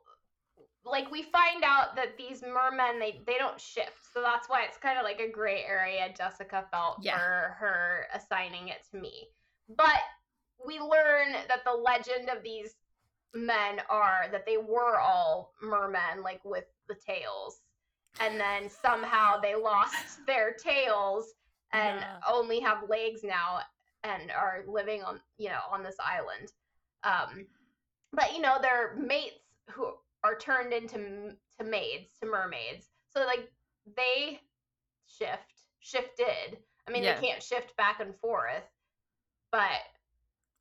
like we find out that these mermen they they don't shift, so that's why it's kind of like a gray area. Jessica felt Yeah. for her assigning it to me, but we learn that the legend of these men are that they were all mermen, like with the tails, and then somehow they lost [LAUGHS] their tails and Yeah. only have legs now and are living on you know on this island um but you know they're mates who are turned into to maids to mermaids so like they shift shifted i mean Yeah. they can't shift back and forth but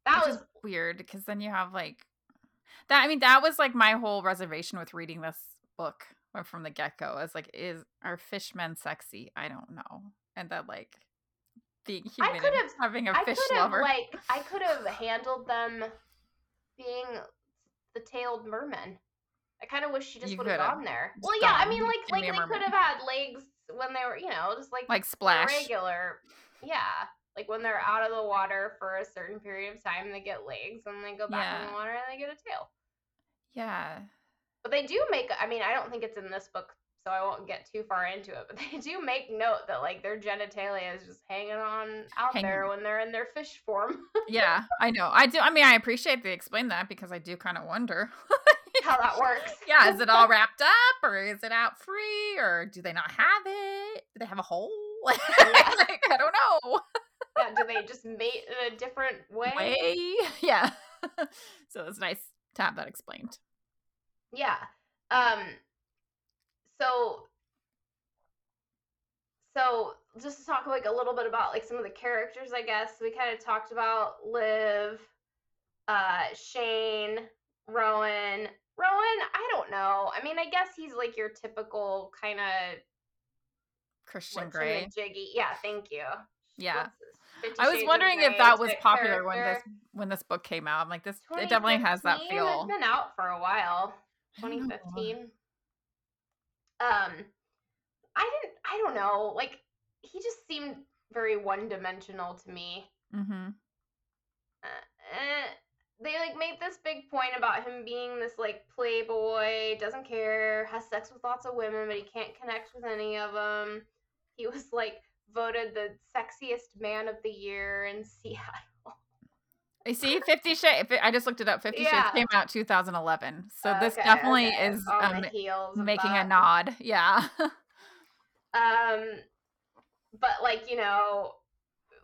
that Which was weird because then you have like that. I mean, that was like my whole reservation with reading this book uh, from the get go. Is like, is are fishmen sexy? I don't know, and that like being human and could've- having a i fish could have lover. like i could have [LAUGHS] handled them being the tailed merman. i kind of wish she just would have gone there well yeah i mean like like they could have had legs when they were you know just like like splash. regular yeah like when they're out of the water for a certain period of time they get legs and they go back in the water and they get a tail Yeah, but they do make i mean i don't think it's in this book so i won't get too far into it but [LAUGHS] they do make note that like their genitalia is just hanging on out there when they're in their fish form [LAUGHS] yeah, I know. I do. I mean, I appreciate they explain that because I do kind of wonder. [LAUGHS] how that works yeah, is it all wrapped up or is it out free or do they not have it? Do they have a hole? like, I don't know. yeah, do they just mate in a different way? way. Yeah. so it's nice to have that explained. Yeah. Um so so just to talk like a little bit about like some of the characters, I guess. We kind of talked about Liv, uh Shane, Rowan. Rowan, I don't know. I mean, I guess he's like your typical kind of Christian Grey. Jiggy. Yeah, thank you. Yeah. What's this? Fifty I was wondering if that was popular when this when this book came out. I'm like this it definitely has that feel. It's been out for a while. I don't know. 2015. Um, I didn't. I don't know. Like he just seemed very one-dimensional to me. Mhm. Uh, eh, they like made this big point about him being this like playboy, doesn't care, has sex with lots of women, but he can't connect with any of them. He was like voted the sexiest man of the year in [LAUGHS] Seattle. I see 50 Shades. I just looked it up. 50 Yeah. Shades came out 2011. So this definitely okay, is um, the heels of making a nod. Yeah. Um, but like you know,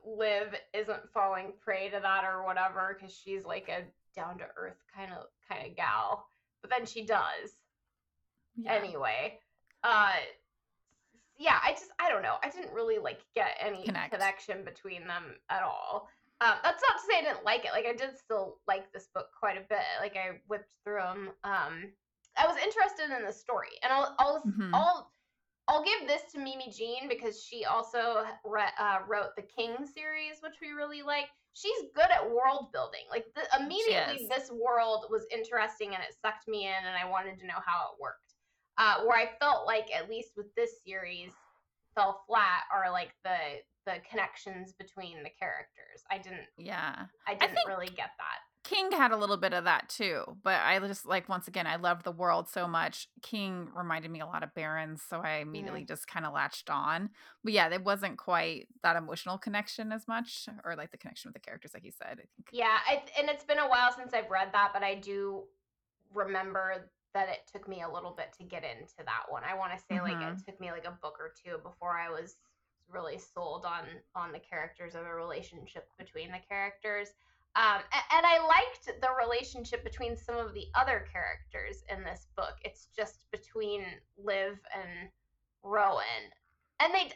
Liv isn't falling prey to that or whatever because she's like a down to earth kind of kind of gal. But then she does yeah. anyway. Uh, yeah, I just I don't know. I didn't really like get any Connect. connection between them at all. Um, that's not to say I didn't like it. Like I did still like this book quite a bit. Like I whipped through them. Um, I was interested in the story, and I'll I'll Mhm. I'll I'll give this to Mimi Jean because she also re- uh, wrote the King series, which we really like. She's good at world building. Like the, immediately, this world was interesting and it sucked me in, and I wanted to know how it worked. Uh, where I felt like at least with this series fell flat are like the the connections between the characters. I didn't Yeah. I I didn't think really get that. King had a little bit of that too, but I just like once again I loved the world so much. King reminded me a lot of Barons, so I immediately Mm-hmm. just kind of latched on. But yeah, it wasn't quite that emotional connection as much, or like the connection with the characters, like you said. I think. Yeah, I, and it's been a while since I've read that, but I do remember that it took me a little bit to get into that one. I want to say like Mhm. it took me like a book or two before I was really sold on on the characters or the relationship between the characters. Um, a- and, I liked the relationship between some of the other characters in this book. It's just between Liv and Rowan, and they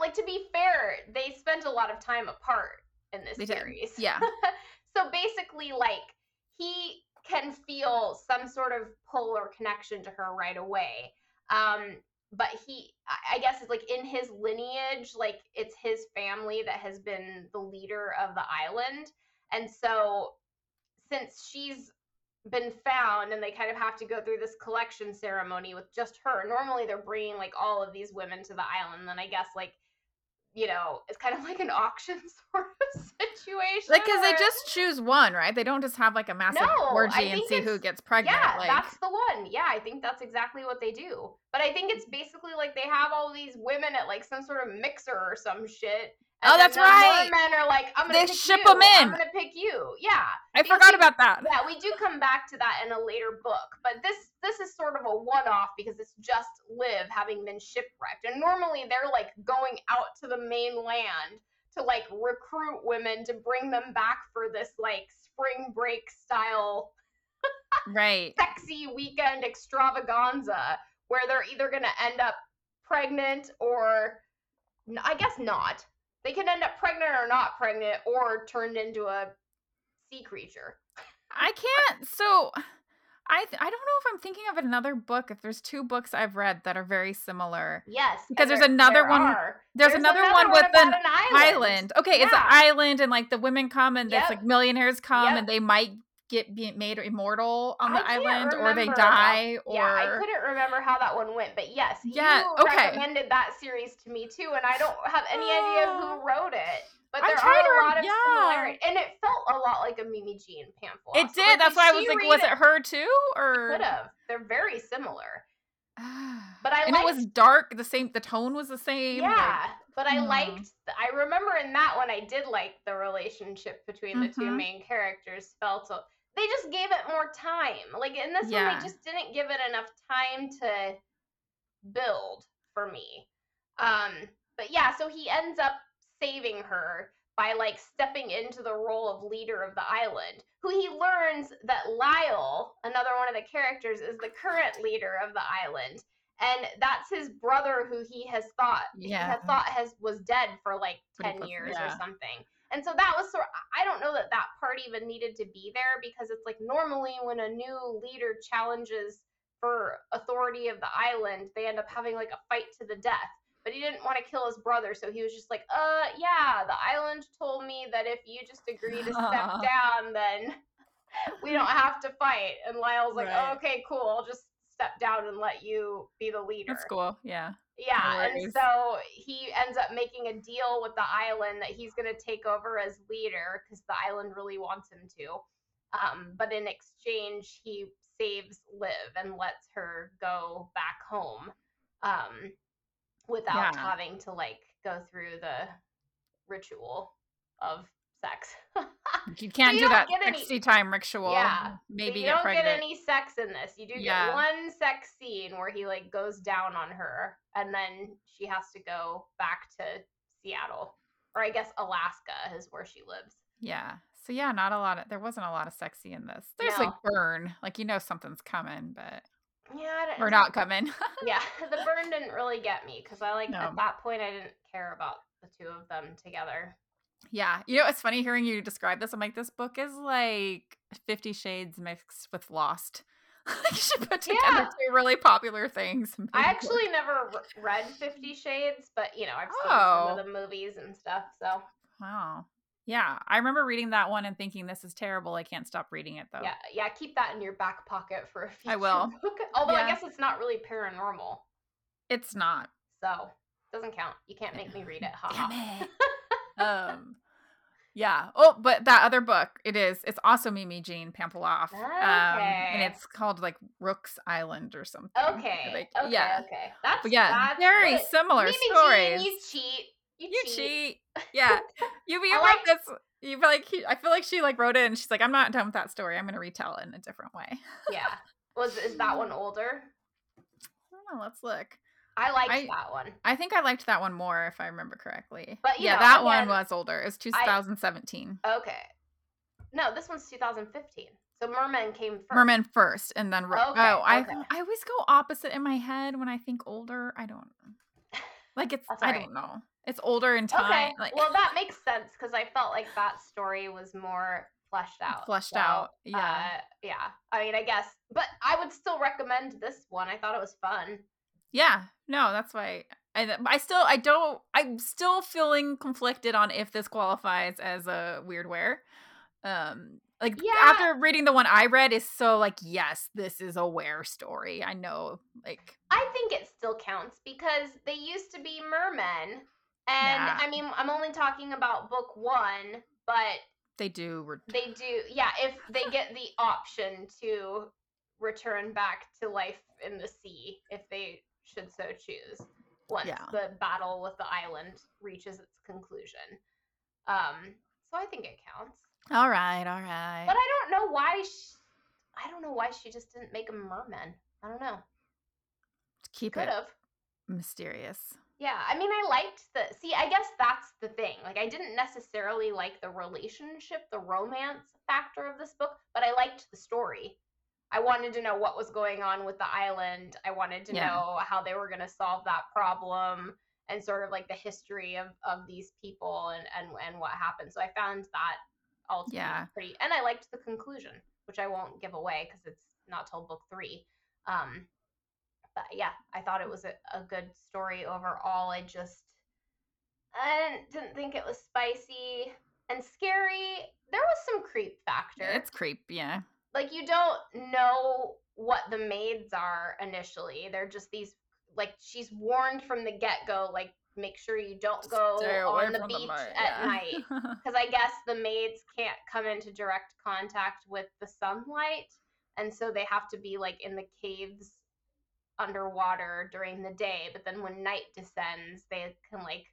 like to be fair, they spent a lot of time apart in this They did. series. Yeah. [LAUGHS] so basically, like he can feel some sort of pull or connection to her right away. Um, but he, I guess, it's like in his lineage, like it's his family that has been the leader of the island, and so since she's been found and they kind of have to go through this collection ceremony with just her normally they're bringing like all of these women to the island and then i guess like you know it's kind of like an auction [LAUGHS] sort of situation Like, because they just choose one, right? They don't just have like a massive No, orgy and see who gets pregnant. yeah like, that's the one yeah i think that's exactly what they do but i think it's basically like they have all these women at like some sort of mixer or some shit Oh, then that's the right. men are like i'm gonna They pick ship you. 'em i'm gonna pick you yeah I because forgot we- about that. yeah we do come back to that in a later book but this this is sort of a one-off because it's just liv having been shipwrecked and normally they're like going out to the mainland to like recruit women to bring them back for this like spring break style Right. [LAUGHS] sexy weekend extravaganza where they're either going to end up pregnant or I guess not. They can end up pregnant or not pregnant or turned into a sea creature. I can't. So, I th- I don't know if I'm thinking of another book. If there's two books I've read that are very similar, Yes, Because there's there- another there one- are. there's, another, one with an an island. Okay, it's an island, and like the women come, and Yep. it's like millionaires come, Yep. and they might get be made immortal on the island, or they die, or yeah, I couldn't remember how that one went, but yes, Yeah, you okay. recommended that series to me too, and I don't have any idea who wrote it. But there are a lot of yeah. similarities, and it felt a lot like a Mimi Jean Pamfiloff. it did. That's why I was like, was it her too, or Could have. They're very similar. [SIGHS] But I and it was dark. The same. The tone was the same. like- Yeah, but I Hmm. liked. I remember in that one, I did like the relationship between the two Mhm. main characters. Felt a- they just gave it more time. Like in this one, they just didn't give it enough time to build for me. Um, but yeah, so he ends up saving her by like stepping into the role of leader of the island. Who he learns that Lyle, another one of the characters, is the current leader of the island, and that's his brother, who he has thought he Yeah. had thought has was dead for like ten years or something. And so that was sort. I don't know that that part even needed to be there because it's like normally when a new leader challenges for authority of the island, they end up having like a fight to the death. But he didn't want to kill his brother, so he was just like, "Uh, yeah, the island told me that if you just agree to step [LAUGHS] down, then we don't have to fight." And Lyle's like, Right. "Oh, okay, cool. I'll just step down and let you be the leader." That's cool. Yeah. Yeah, and so he ends up making a deal with the island that he's going to take over as leader because the island really wants him to. Um, but in exchange, he saves Liv and lets her go back home um, without Yeah. having to like go through the ritual of sex. [LAUGHS] You can't you do that get any- sexy time ritual. Yeah, Maybe you get don't pregnant. get any sex in this. You do Yeah. get one sex scene where he like goes down on her, and then she has to go back to Seattle, or I guess Alaska is where she lives. Yeah. So yeah, not a lot of there wasn't a lot of sexy in this. There's No. like burn, like you know something's coming, but Yeah, I don't, or not coming. [LAUGHS] Yeah, the burn didn't really get me because I like No. at that point I didn't care about the two of them together. Yeah. You know, it's funny hearing you describe this. I'm like, this book is like Fifty Shades mixed with Lost. [LAUGHS] you should put together Yeah. two really popular things. I actually never re- read Fifty Shades, but you know I've seen Oh. some of oh. the movies and stuff. So Wow. Yeah, I remember reading that one and thinking this is terrible. I can't stop reading it though. Yeah, yeah. Keep that in your back pocket for a [LAUGHS] future I will. book. Although I guess it's not really paranormal, It's not. so doesn't count. You can't make me read it. Ha. [LAUGHS] Damn it. Um yeah. Oh, but that other book, it is. It's also Mimi Jean Pamfiloff. Um, and it's called like Rook's Island or something. Okay. Like, okay. yeah. Okay. That's But yeah, that's very good. similar Mimi Jean, you cheat. You, you cheat. cheat. Yeah. [LAUGHS] You, you I like- this. You feel like I feel like she like wrote it and she's like, I'm not done with that story. I'm gonna retell it in a different way. Yeah. Was is that one older? I don't know. Let's look. I liked I- that one. I think I liked that one more if I remember correctly. But, yeah, know, that one was older. It was 2017. Okay. No, this one's 2015. So Merman came first. Merman first, and then Rook. Okay, oh, I okay. I always go opposite in my head when I think older. I don't [LAUGHS] like it's. I don't know. It's older in time. Okay. Like, well, that makes sense because I felt like that story was more fleshed out. Fleshed So, out, yeah. Uh, yeah. I mean, I guess, but I would still recommend this one. I thought it was fun. Yeah, no, that's why. I, I still I don't I'm still feeling conflicted on if this qualifies as a weird were. Um like Yeah. after reading the one I read is so like yes, this is a were story. I know like I think it still counts because they used to be mermen. And Yeah. I mean, I'm only talking about book one, but they do re- they do, yeah, if they get the option to return back to life in the sea, if they should so choose, once Yeah. the battle with the island reaches its conclusion. Um, so I think it counts. All right, all right. But I don't know why she, I don't know why she just didn't make a merman. I don't know. Keep Could it have. mysterious. Yeah, I mean, I liked the. See, I guess that's the thing. Like, I didn't necessarily like the relationship, the romance factor of this book, but I liked the story. I wanted to know what was going on with the island. I wanted to Yeah. know how they were going to solve that problem and sort of like the history of, of these people and, and, and what happened. So I found that all Yeah. pretty. And I liked the conclusion, which I won't give away because it's not till book three. Um, but yeah, I thought it was a, a good story overall. I just I didn't, didn't think it was spicy and scary. There was some creep factor. It's creep, yeah. Like you don't know what the maids are initially. They're just these like she's warned from the get go. Like make sure you don't go on the beach mar- at yeah. night [LAUGHS] because I guess the maids can't come into direct contact with the sunlight, and so they have to be like in the caves underwater during the day. But then when night descends, they can like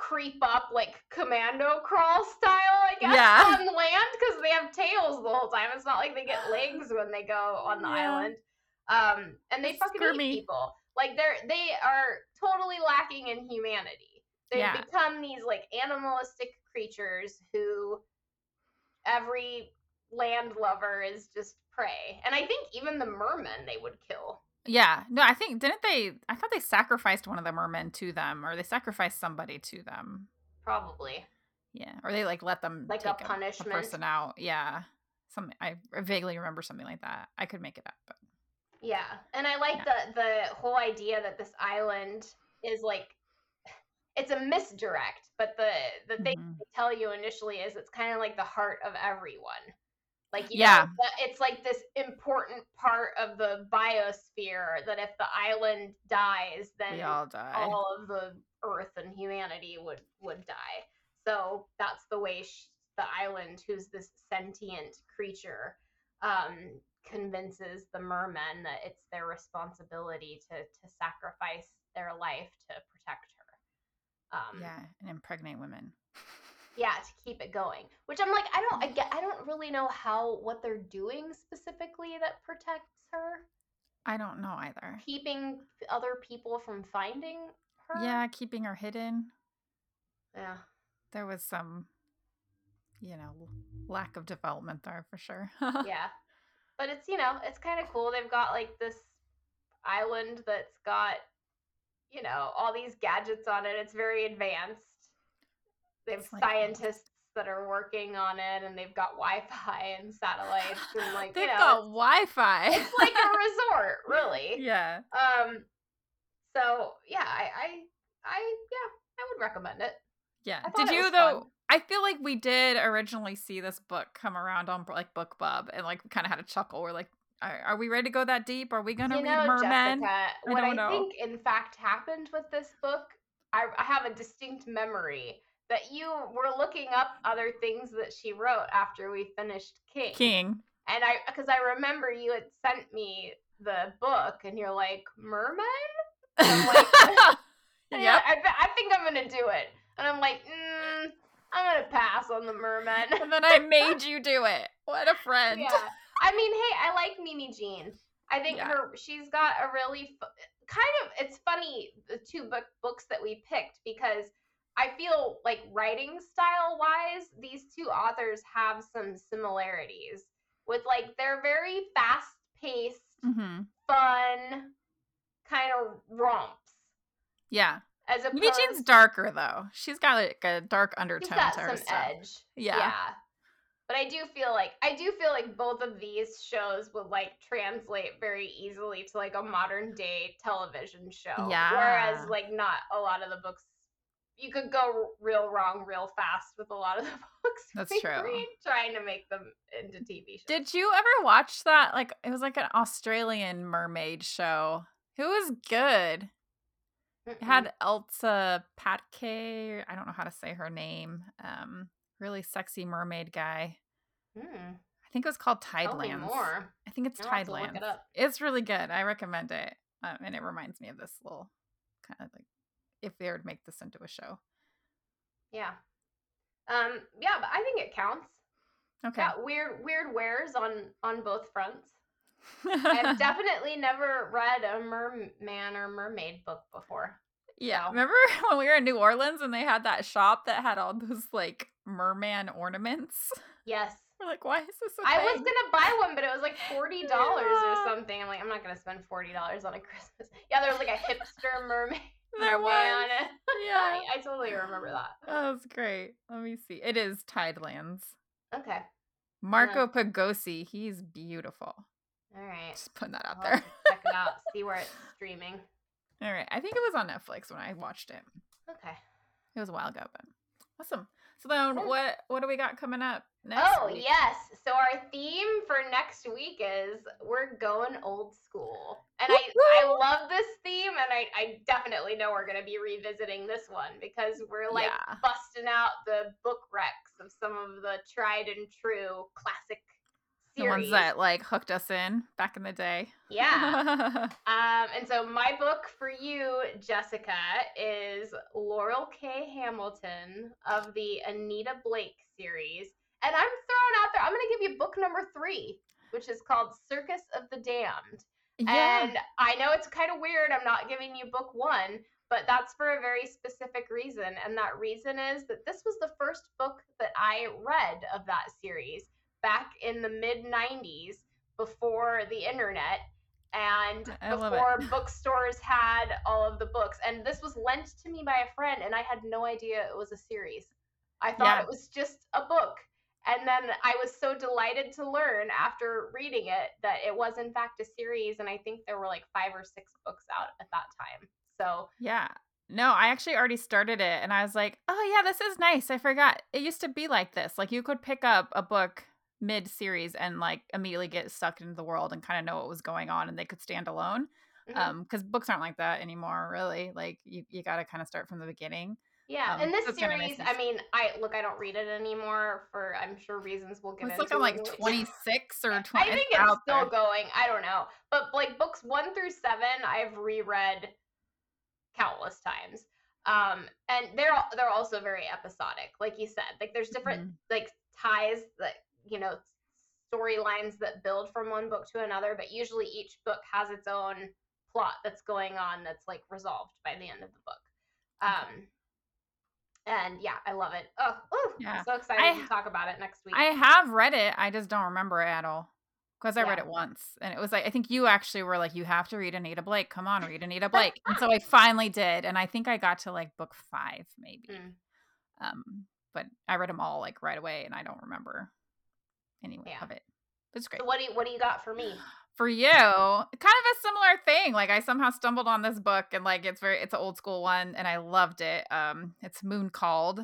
creep up like commando crawl style, I guess, Yeah. on land because they have tails the whole time. It's not like they get legs when they go on the Yeah. island. Um, and they It's fucking eat people. Like they're they are totally lacking in humanity. They've Yeah. become these like animalistic creatures who every land lover is just prey. And I think even the merman they would kill. Yeah. No, I think didn't they I thought they sacrificed one of the mermen to them or they sacrificed somebody to them. Probably. Yeah. Or they like let them Like a punishment. person out. Yeah. Some I vaguely remember something like that. I could make it up, but Yeah. And I like the the whole idea that this island is like it's a misdirect, but the the thing Mhm. they tell you initially is it's kind of like the heart of everyone. Like Yeah. know, it's like this important part of the biosphere that if the island dies, then we all die. all of the earth and humanity would would die so that's the way sh- the island who's this sentient creature um convinces the mermen that it's their responsibility to to sacrifice their life to protect her um yeah, and impregnate women. [LAUGHS] yeah to keep it going which i'm like i don't i get i don't really know how what they're doing specifically that protects her I don't know either. keeping other people from finding her Yeah, keeping her hidden. yeah There was some, you know, lack of development there for sure. yeah. [LAUGHS] But it's, you know, it's kind of cool. They've got like this island that's got, you know, all these gadgets on it. It's very advanced. They have like- scientists that are working on it and they've got Wi-Fi and satellites and like, They've you know, got it's, Wi-Fi. it's like a resort, [LAUGHS] really. yeah. Um so, yeah, I I I yeah, I would recommend it. Yeah. Did you though? fun. I feel like we did originally see this book come around on like BookBub and like kind of had a chuckle. We're like, are, are, we ready to go that deep? Are we gonna you read know, Mermen? Jessica, I what I know. think in fact happened with this book, I, I have a distinct memory that you were looking up other things that she wrote after we finished King. King. And I, because I remember you had sent me the book, and you're like, Mermen? Like, [LAUGHS] [LAUGHS] yeah, I, I, think I'm gonna do it. And I'm like, mm, I'm gonna pass on the merman. and then I made you do it. What a friend. Yeah. I mean, hey, I like Mimi Jean. I think yeah. her she's got a really kind of it's funny the two book books that we picked because I feel like writing style wise these two authors have some similarities with like they're very fast paced, mm-hmm. fun kind of romps. Yeah. As a Mimi Jean's darker though. She's got like a dark undertone to her some stuff. edge. Yeah. Yeah. But I do feel like I do feel like both of these shows would like translate very easily to like a modern day television show. Yeah. Whereas like not a lot of the books you could go real wrong real fast with a lot of the [LAUGHS] books. That's true. Read, trying to make them into TV shows. Did you ever watch that? Like it was like an Australian mermaid show. It was good. It had Elsa Pataky. I don't know how to say her name. Um, really sexy mermaid guy. Mm. I think it was called Tidelands. More. I think it's Tidelands. It it's really good. I recommend it. Um, and it reminds me of this little kind of like if they would make this into a show. Yeah. Um, yeah, but I think it counts. Okay. Yeah, weird weird weres on on both fronts. I've [LAUGHS] definitely never read a merman or mermaid book before. Yeah. So. Remember [LAUGHS] when we were in New Orleans and they had that shop that had all those like merman ornaments? Yes. We're like, why is this I was gonna buy one, but it was like forty dollars yeah. or something. I'm like, I'm not gonna spend forty dollars on a Christmas. Yeah, there was like a hipster mermaid. There oh was. [LAUGHS] On it. Yeah, I totally remember that. That was great. Let me see. It is Tidelands. Okay. Marco Pigossi, He's beautiful. All right. Just putting that out I'll there. check it out. See where it's [LAUGHS] streaming. All right. I think it was on Netflix when I watched it. Okay. It was a while ago, but awesome. So then, what what do we got coming up? Oh week? yes. So our theme for next week is we're going old school, and I I love this theme, and I I definitely know we're gonna be revisiting this one because we're like yeah. busting out the book recs of some of the tried and true classic series. the ones that like hooked us in back in the day. Yeah. [LAUGHS] um, and so my book for you, Jessica, is Laurell K. Hamilton of the Anita Blake series. And I'm throwing out there, I'm going to give you book number three, which is called Circus of the Damned. Yeah. And I know it's kind of weird. I'm not giving you book one, but that's for a very specific reason. And that reason is that this was the first book that I read of that series back in the mid 90s before the internet and I before bookstores had all of the books. And this was lent to me by a friend, and I had no idea it was a series. I thought yeah. it was just a book. And then I was so delighted to learn after reading it that it was, in fact, a series. And I think there were like five or six books out at that time. So, yeah. No, I actually already started it and I was like, oh, yeah, this is nice. I forgot. It used to be like this. Like, you could pick up a book mid series and like immediately get sucked into the world and kind of know what was going on and they could stand alone. Mm-hmm. Um, because books aren't like that anymore, really. Like you, you got to kind of start from the beginning. Yeah, um, in this series, I mean, I look, I don't read it anymore for I'm sure reasons we'll get it's into. It's like I'm like 26 or 20. [LAUGHS] I think it's, it's still there. going. I don't know, but like books one through seven, I've reread countless times. Um, and they're they're also very episodic, like you said. Like there's different mm-hmm. like ties that you know storylines that build from one book to another but usually each book has its own plot that's going on that's like resolved by the end of the book um and yeah i love it oh ooh, yeah. i'm so excited I, to talk about it next week i have read it i just don't remember it at all because I yeah. read it once and it was like I think you actually were like you have to read Anita Blake. Come on, read Anita [LAUGHS] Blake. and so I finally did and I think I got to like book 5 maybe. Mm. Um but I read them all like right away and I don't remember anyway yeah. of it. It's great. So what do you what do you got for me? For you, kind of a similar thing. Like I somehow stumbled on this book and like it's very it's an old school one and I loved it. Um it's Moon Called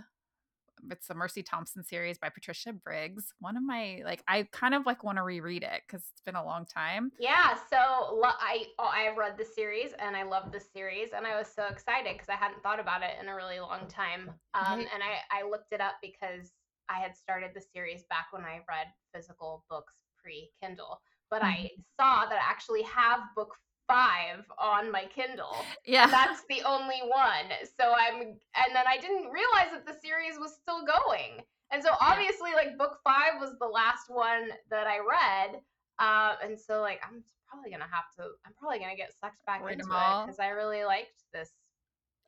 it's the Mercy Thompson series by Patricia Briggs. One of my like I kind of like want to reread it because it's been a long time. Yeah, so I oh, I read the series and I love the series and I was so excited because I hadn't thought about it in a really long time. Um, right. and I I looked it up because I had started the series back when I read physical books pre Kindle, but mm-hmm. I saw that I actually have book five on my Kindle. Yeah. That's the only one. So I'm, and then I didn't realize that the series was still going. And so obviously, yeah. like, book five was the last one that I read. Uh, and so, like, I'm probably going to have to, I'm probably going to get sucked back into it because I really liked this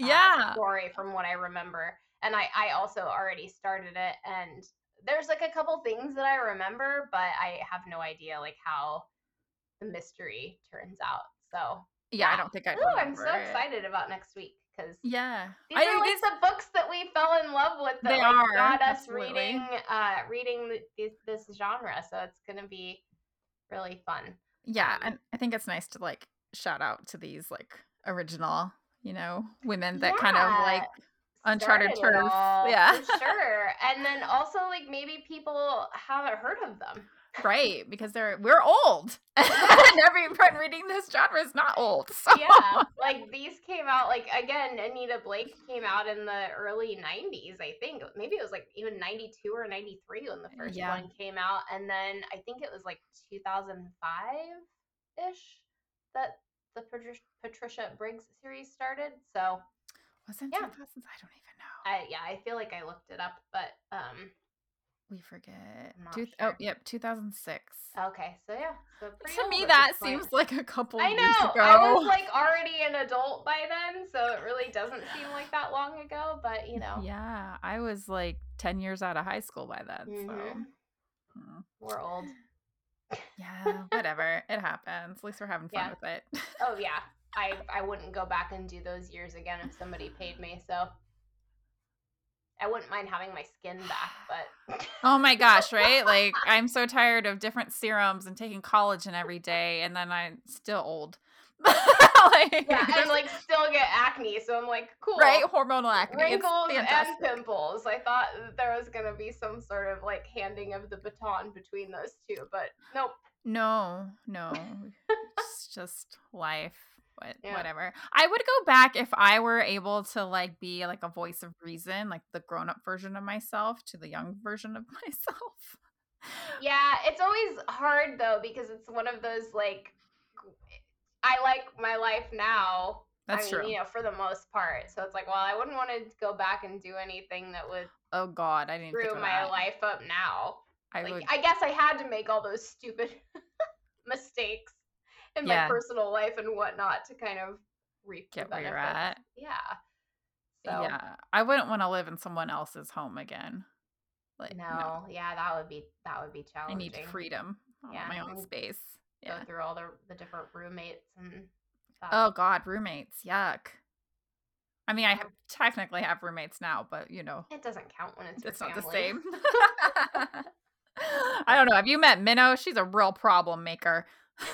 uh, yeah. story from what I remember. And I, I also already started it. And there's like a couple things that I remember, but I have no idea, like, how the mystery turns out. So yeah, I don't think I. Ooh, I'm so it. excited about next week because yeah, these I are like the books that we fell in love with. That, they like, are got us absolutely. reading, uh, reading this, this genre. So it's gonna be really fun. Yeah, um, and I think it's nice to like shout out to these like original, you know, women that yeah. kind of like uncharted turf. [LAUGHS] Yeah, sure. [LAUGHS] And then also like maybe people haven't heard of them right because they're we're old [LAUGHS] and everyone reading this genre is not old so. yeah like these came out like again anita blake came out in the early 90s i think maybe it was like even 92 or 93 when the first yeah. one came out and then i think it was like 2005 ish that the patricia, patricia briggs series started so wasn't yeah. 2000s i don't even know I, yeah i feel like i looked it up but um we forget. Two, oh, sure. Oh, yep, 2006. Okay, so yeah. So to me, that seems like a couple I know. ago. I was like already an adult by then, so it really doesn't seem like that long ago, but you know. Yeah, I was like 10 years out of high school by then, mm-hmm. so. Hmm. We're old. Yeah, whatever. it happens. At least we're having fun yeah. with it. oh, yeah. [LAUGHS] I, I wouldn't go back and do those years again if somebody paid me, so. I wouldn't mind having my skin back, [SIGHS] but oh my gosh, right? Like [LAUGHS] I'm so tired of different serums and taking collagen every day, and then I'm still old. [LAUGHS] [LAUGHS] like, yeah, and like still get acne, so I'm like, cool, right? Hormonal acne, wrinkles and pimples. I thought there was gonna be some sort of like handing of the baton between those two, but nope. No, no, it's [LAUGHS] just life but yeah. whatever. I would go back if I were able to like be like a voice of reason, like the grown up version of myself to the young version of [LAUGHS] myself. Yeah, it's always hard though because it's one of those like I like my life now. That's I mean, true. You know, for the most part. So it's like, well, I wouldn't want to go back and do anything that would. Oh God, I didn't screw my that. life up now. I like, would... I guess I had to make all those stupid [LAUGHS] mistakes in yeah. my personal life and whatnot to kind of reap get where you're at. Yeah. So. Yeah, I wouldn't want to live in someone else's home again. Like no, no, yeah, that would be that would be challenging. I need freedom. Uh, yeah, my own space. Yeah. Go through all the the different roommates and. Stuff. Oh God, roommates! Yuck. I mean, I have, technically have roommates now, but you know, it doesn't count when it's. It's not the same. [LAUGHS] [LAUGHS] I don't know. Have you met Minnow? She's a real problem maker. [LAUGHS]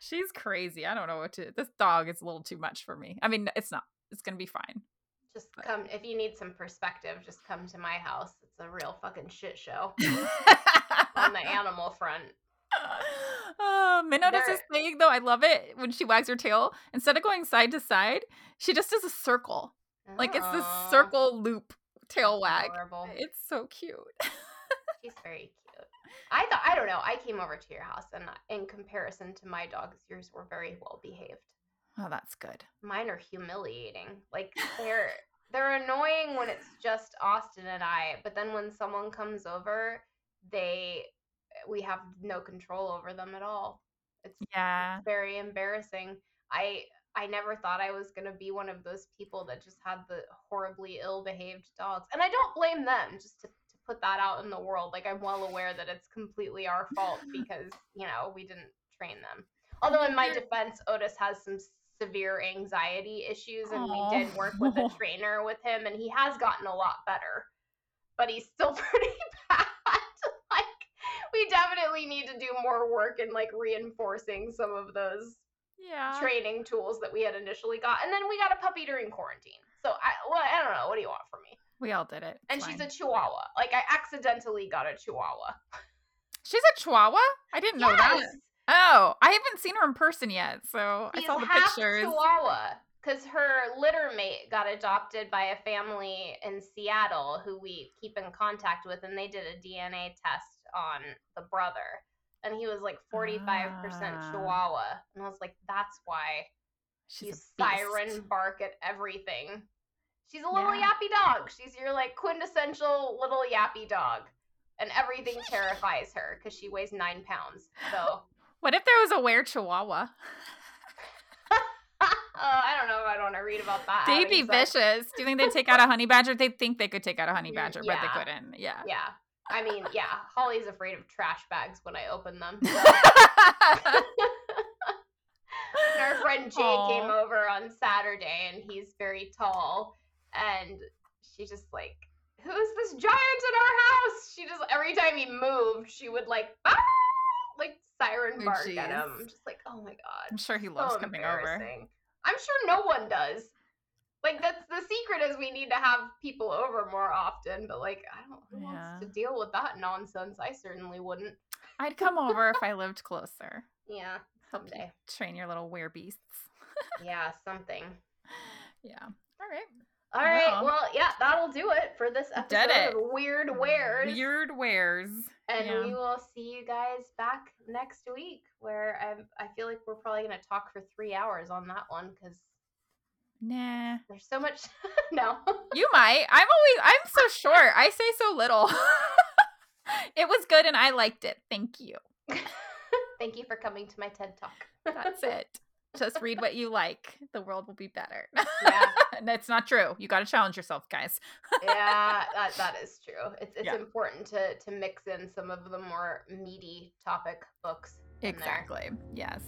She's crazy. I don't know what to. This dog is a little too much for me. I mean, it's not. It's gonna be fine. Just come if you need some perspective. Just come to my house. It's a real fucking shit show on the animal front. Oh, Minnow does this thing though. I love it when she wags her tail. Instead of going side to side, she just does a circle. Like it's this circle loop tail wag. Adorable. It's so cute. She's very cute. I thought I don't know. I came over to your house, and in comparison to my dogs, yours were very well behaved. Oh, that's good. Mine are humiliating. Like they're [LAUGHS] they're annoying when it's just Austin and I, but then when someone comes over, they we have no control over them at all. It's yeah, it's very embarrassing. I I never thought I was gonna be one of those people that just had the horribly ill behaved dogs, and I don't blame them. Just to to put that out in the world. Like I'm well aware that it's completely our fault [LAUGHS] because, you know, we didn't train them. Although in my defense, Otis has some severe anxiety issues and Aww. we did work with a trainer with him and he has gotten a lot better. But he's still [LAUGHS] pretty bad. We definitely need to do more work in like reinforcing some of those yeah. training tools that we had initially got. And then we got a puppy during quarantine. So I well, I don't know. What do you want from me? We all did it. and It's she's a Chihuahua. Like I accidentally got a Chihuahua. she's a Chihuahua. I didn't know that. Oh, I haven't seen her in person yet, so I saw the half pictures. Chihuahua because her litter mate got adopted by a family in Seattle who we keep in contact with, and they did a DNA test on the brother, and he was like forty five percent Ah. Chihuahua, and I was like, that's why She's you siren bark at everything. She's a little Yeah. yappy dog. She's your like quintessential little yappy dog. And everything [LAUGHS] terrifies her because she weighs nine pounds. So [LAUGHS] What if there was a were Chihuahua? [LAUGHS] uh, I don't know if I want to read about that. They'd be sex. vicious. Do you think they'd take out a honey badger? They'd think they could take out a honey badger, but they couldn't. Yeah. Yeah. I mean, yeah. Holly's afraid of trash bags when I open them. So. Our friend Jay came over on Saturday and he's very tall. And she's just like, Who's this giant in our house? She just, every time he moved, she would like, ah! like siren Oh, bark at him. jeez. Just like, Oh my God. I'm sure he so loves coming over. I'm sure no one does. Like that's the secret is we need to have people over more often. But like I don't who Yeah. wants to deal with that nonsense? I certainly wouldn't. I'd come over if I lived closer. [LAUGHS] Yeah, Help you train your little were beasts. [LAUGHS] Yeah, something. Yeah. All right. All right. Well. Well, yeah, that'll do it for this episode of Weird Weres. Weird weres. And yeah. we will see you guys back next week, where I I feel like we're probably gonna talk for three hours on that one because Nah. there's so much. [LAUGHS] no. You might. I'm always I'm so [LAUGHS] short. I say so little. [LAUGHS] it was good and I liked it. Thank you. Thank you for coming to my TED Talk. That's it. Just read what you like. The world will be better. Yeah. and that's not true. You got to challenge yourself, guys. yeah, that, that is true. It's it's Yeah. important to to mix in some of the more meaty topic books. Exactly. Yes.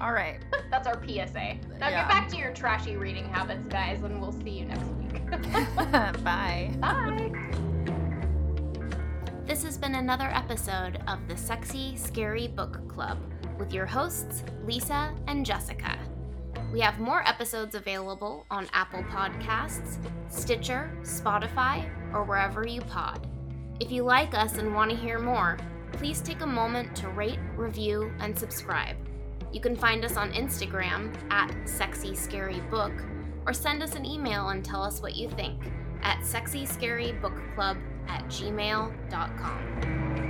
All right. [LAUGHS] That's our PSA. Now Yeah. get back to your trashy reading habits, guys, and we'll see you next week. [LAUGHS] Bye. Bye. This has been another episode of the Sexy Scary Book Club with your hosts, Lisa and Jessica. We have more episodes available on Apple Podcasts, Stitcher, Spotify, or wherever you pod. If you like us and want to hear more, please take a moment to rate, review, and subscribe. You can find us on Instagram at Sexy Scary Book or send us an email and tell us what you think at sexyscarybookclub at gmail.com.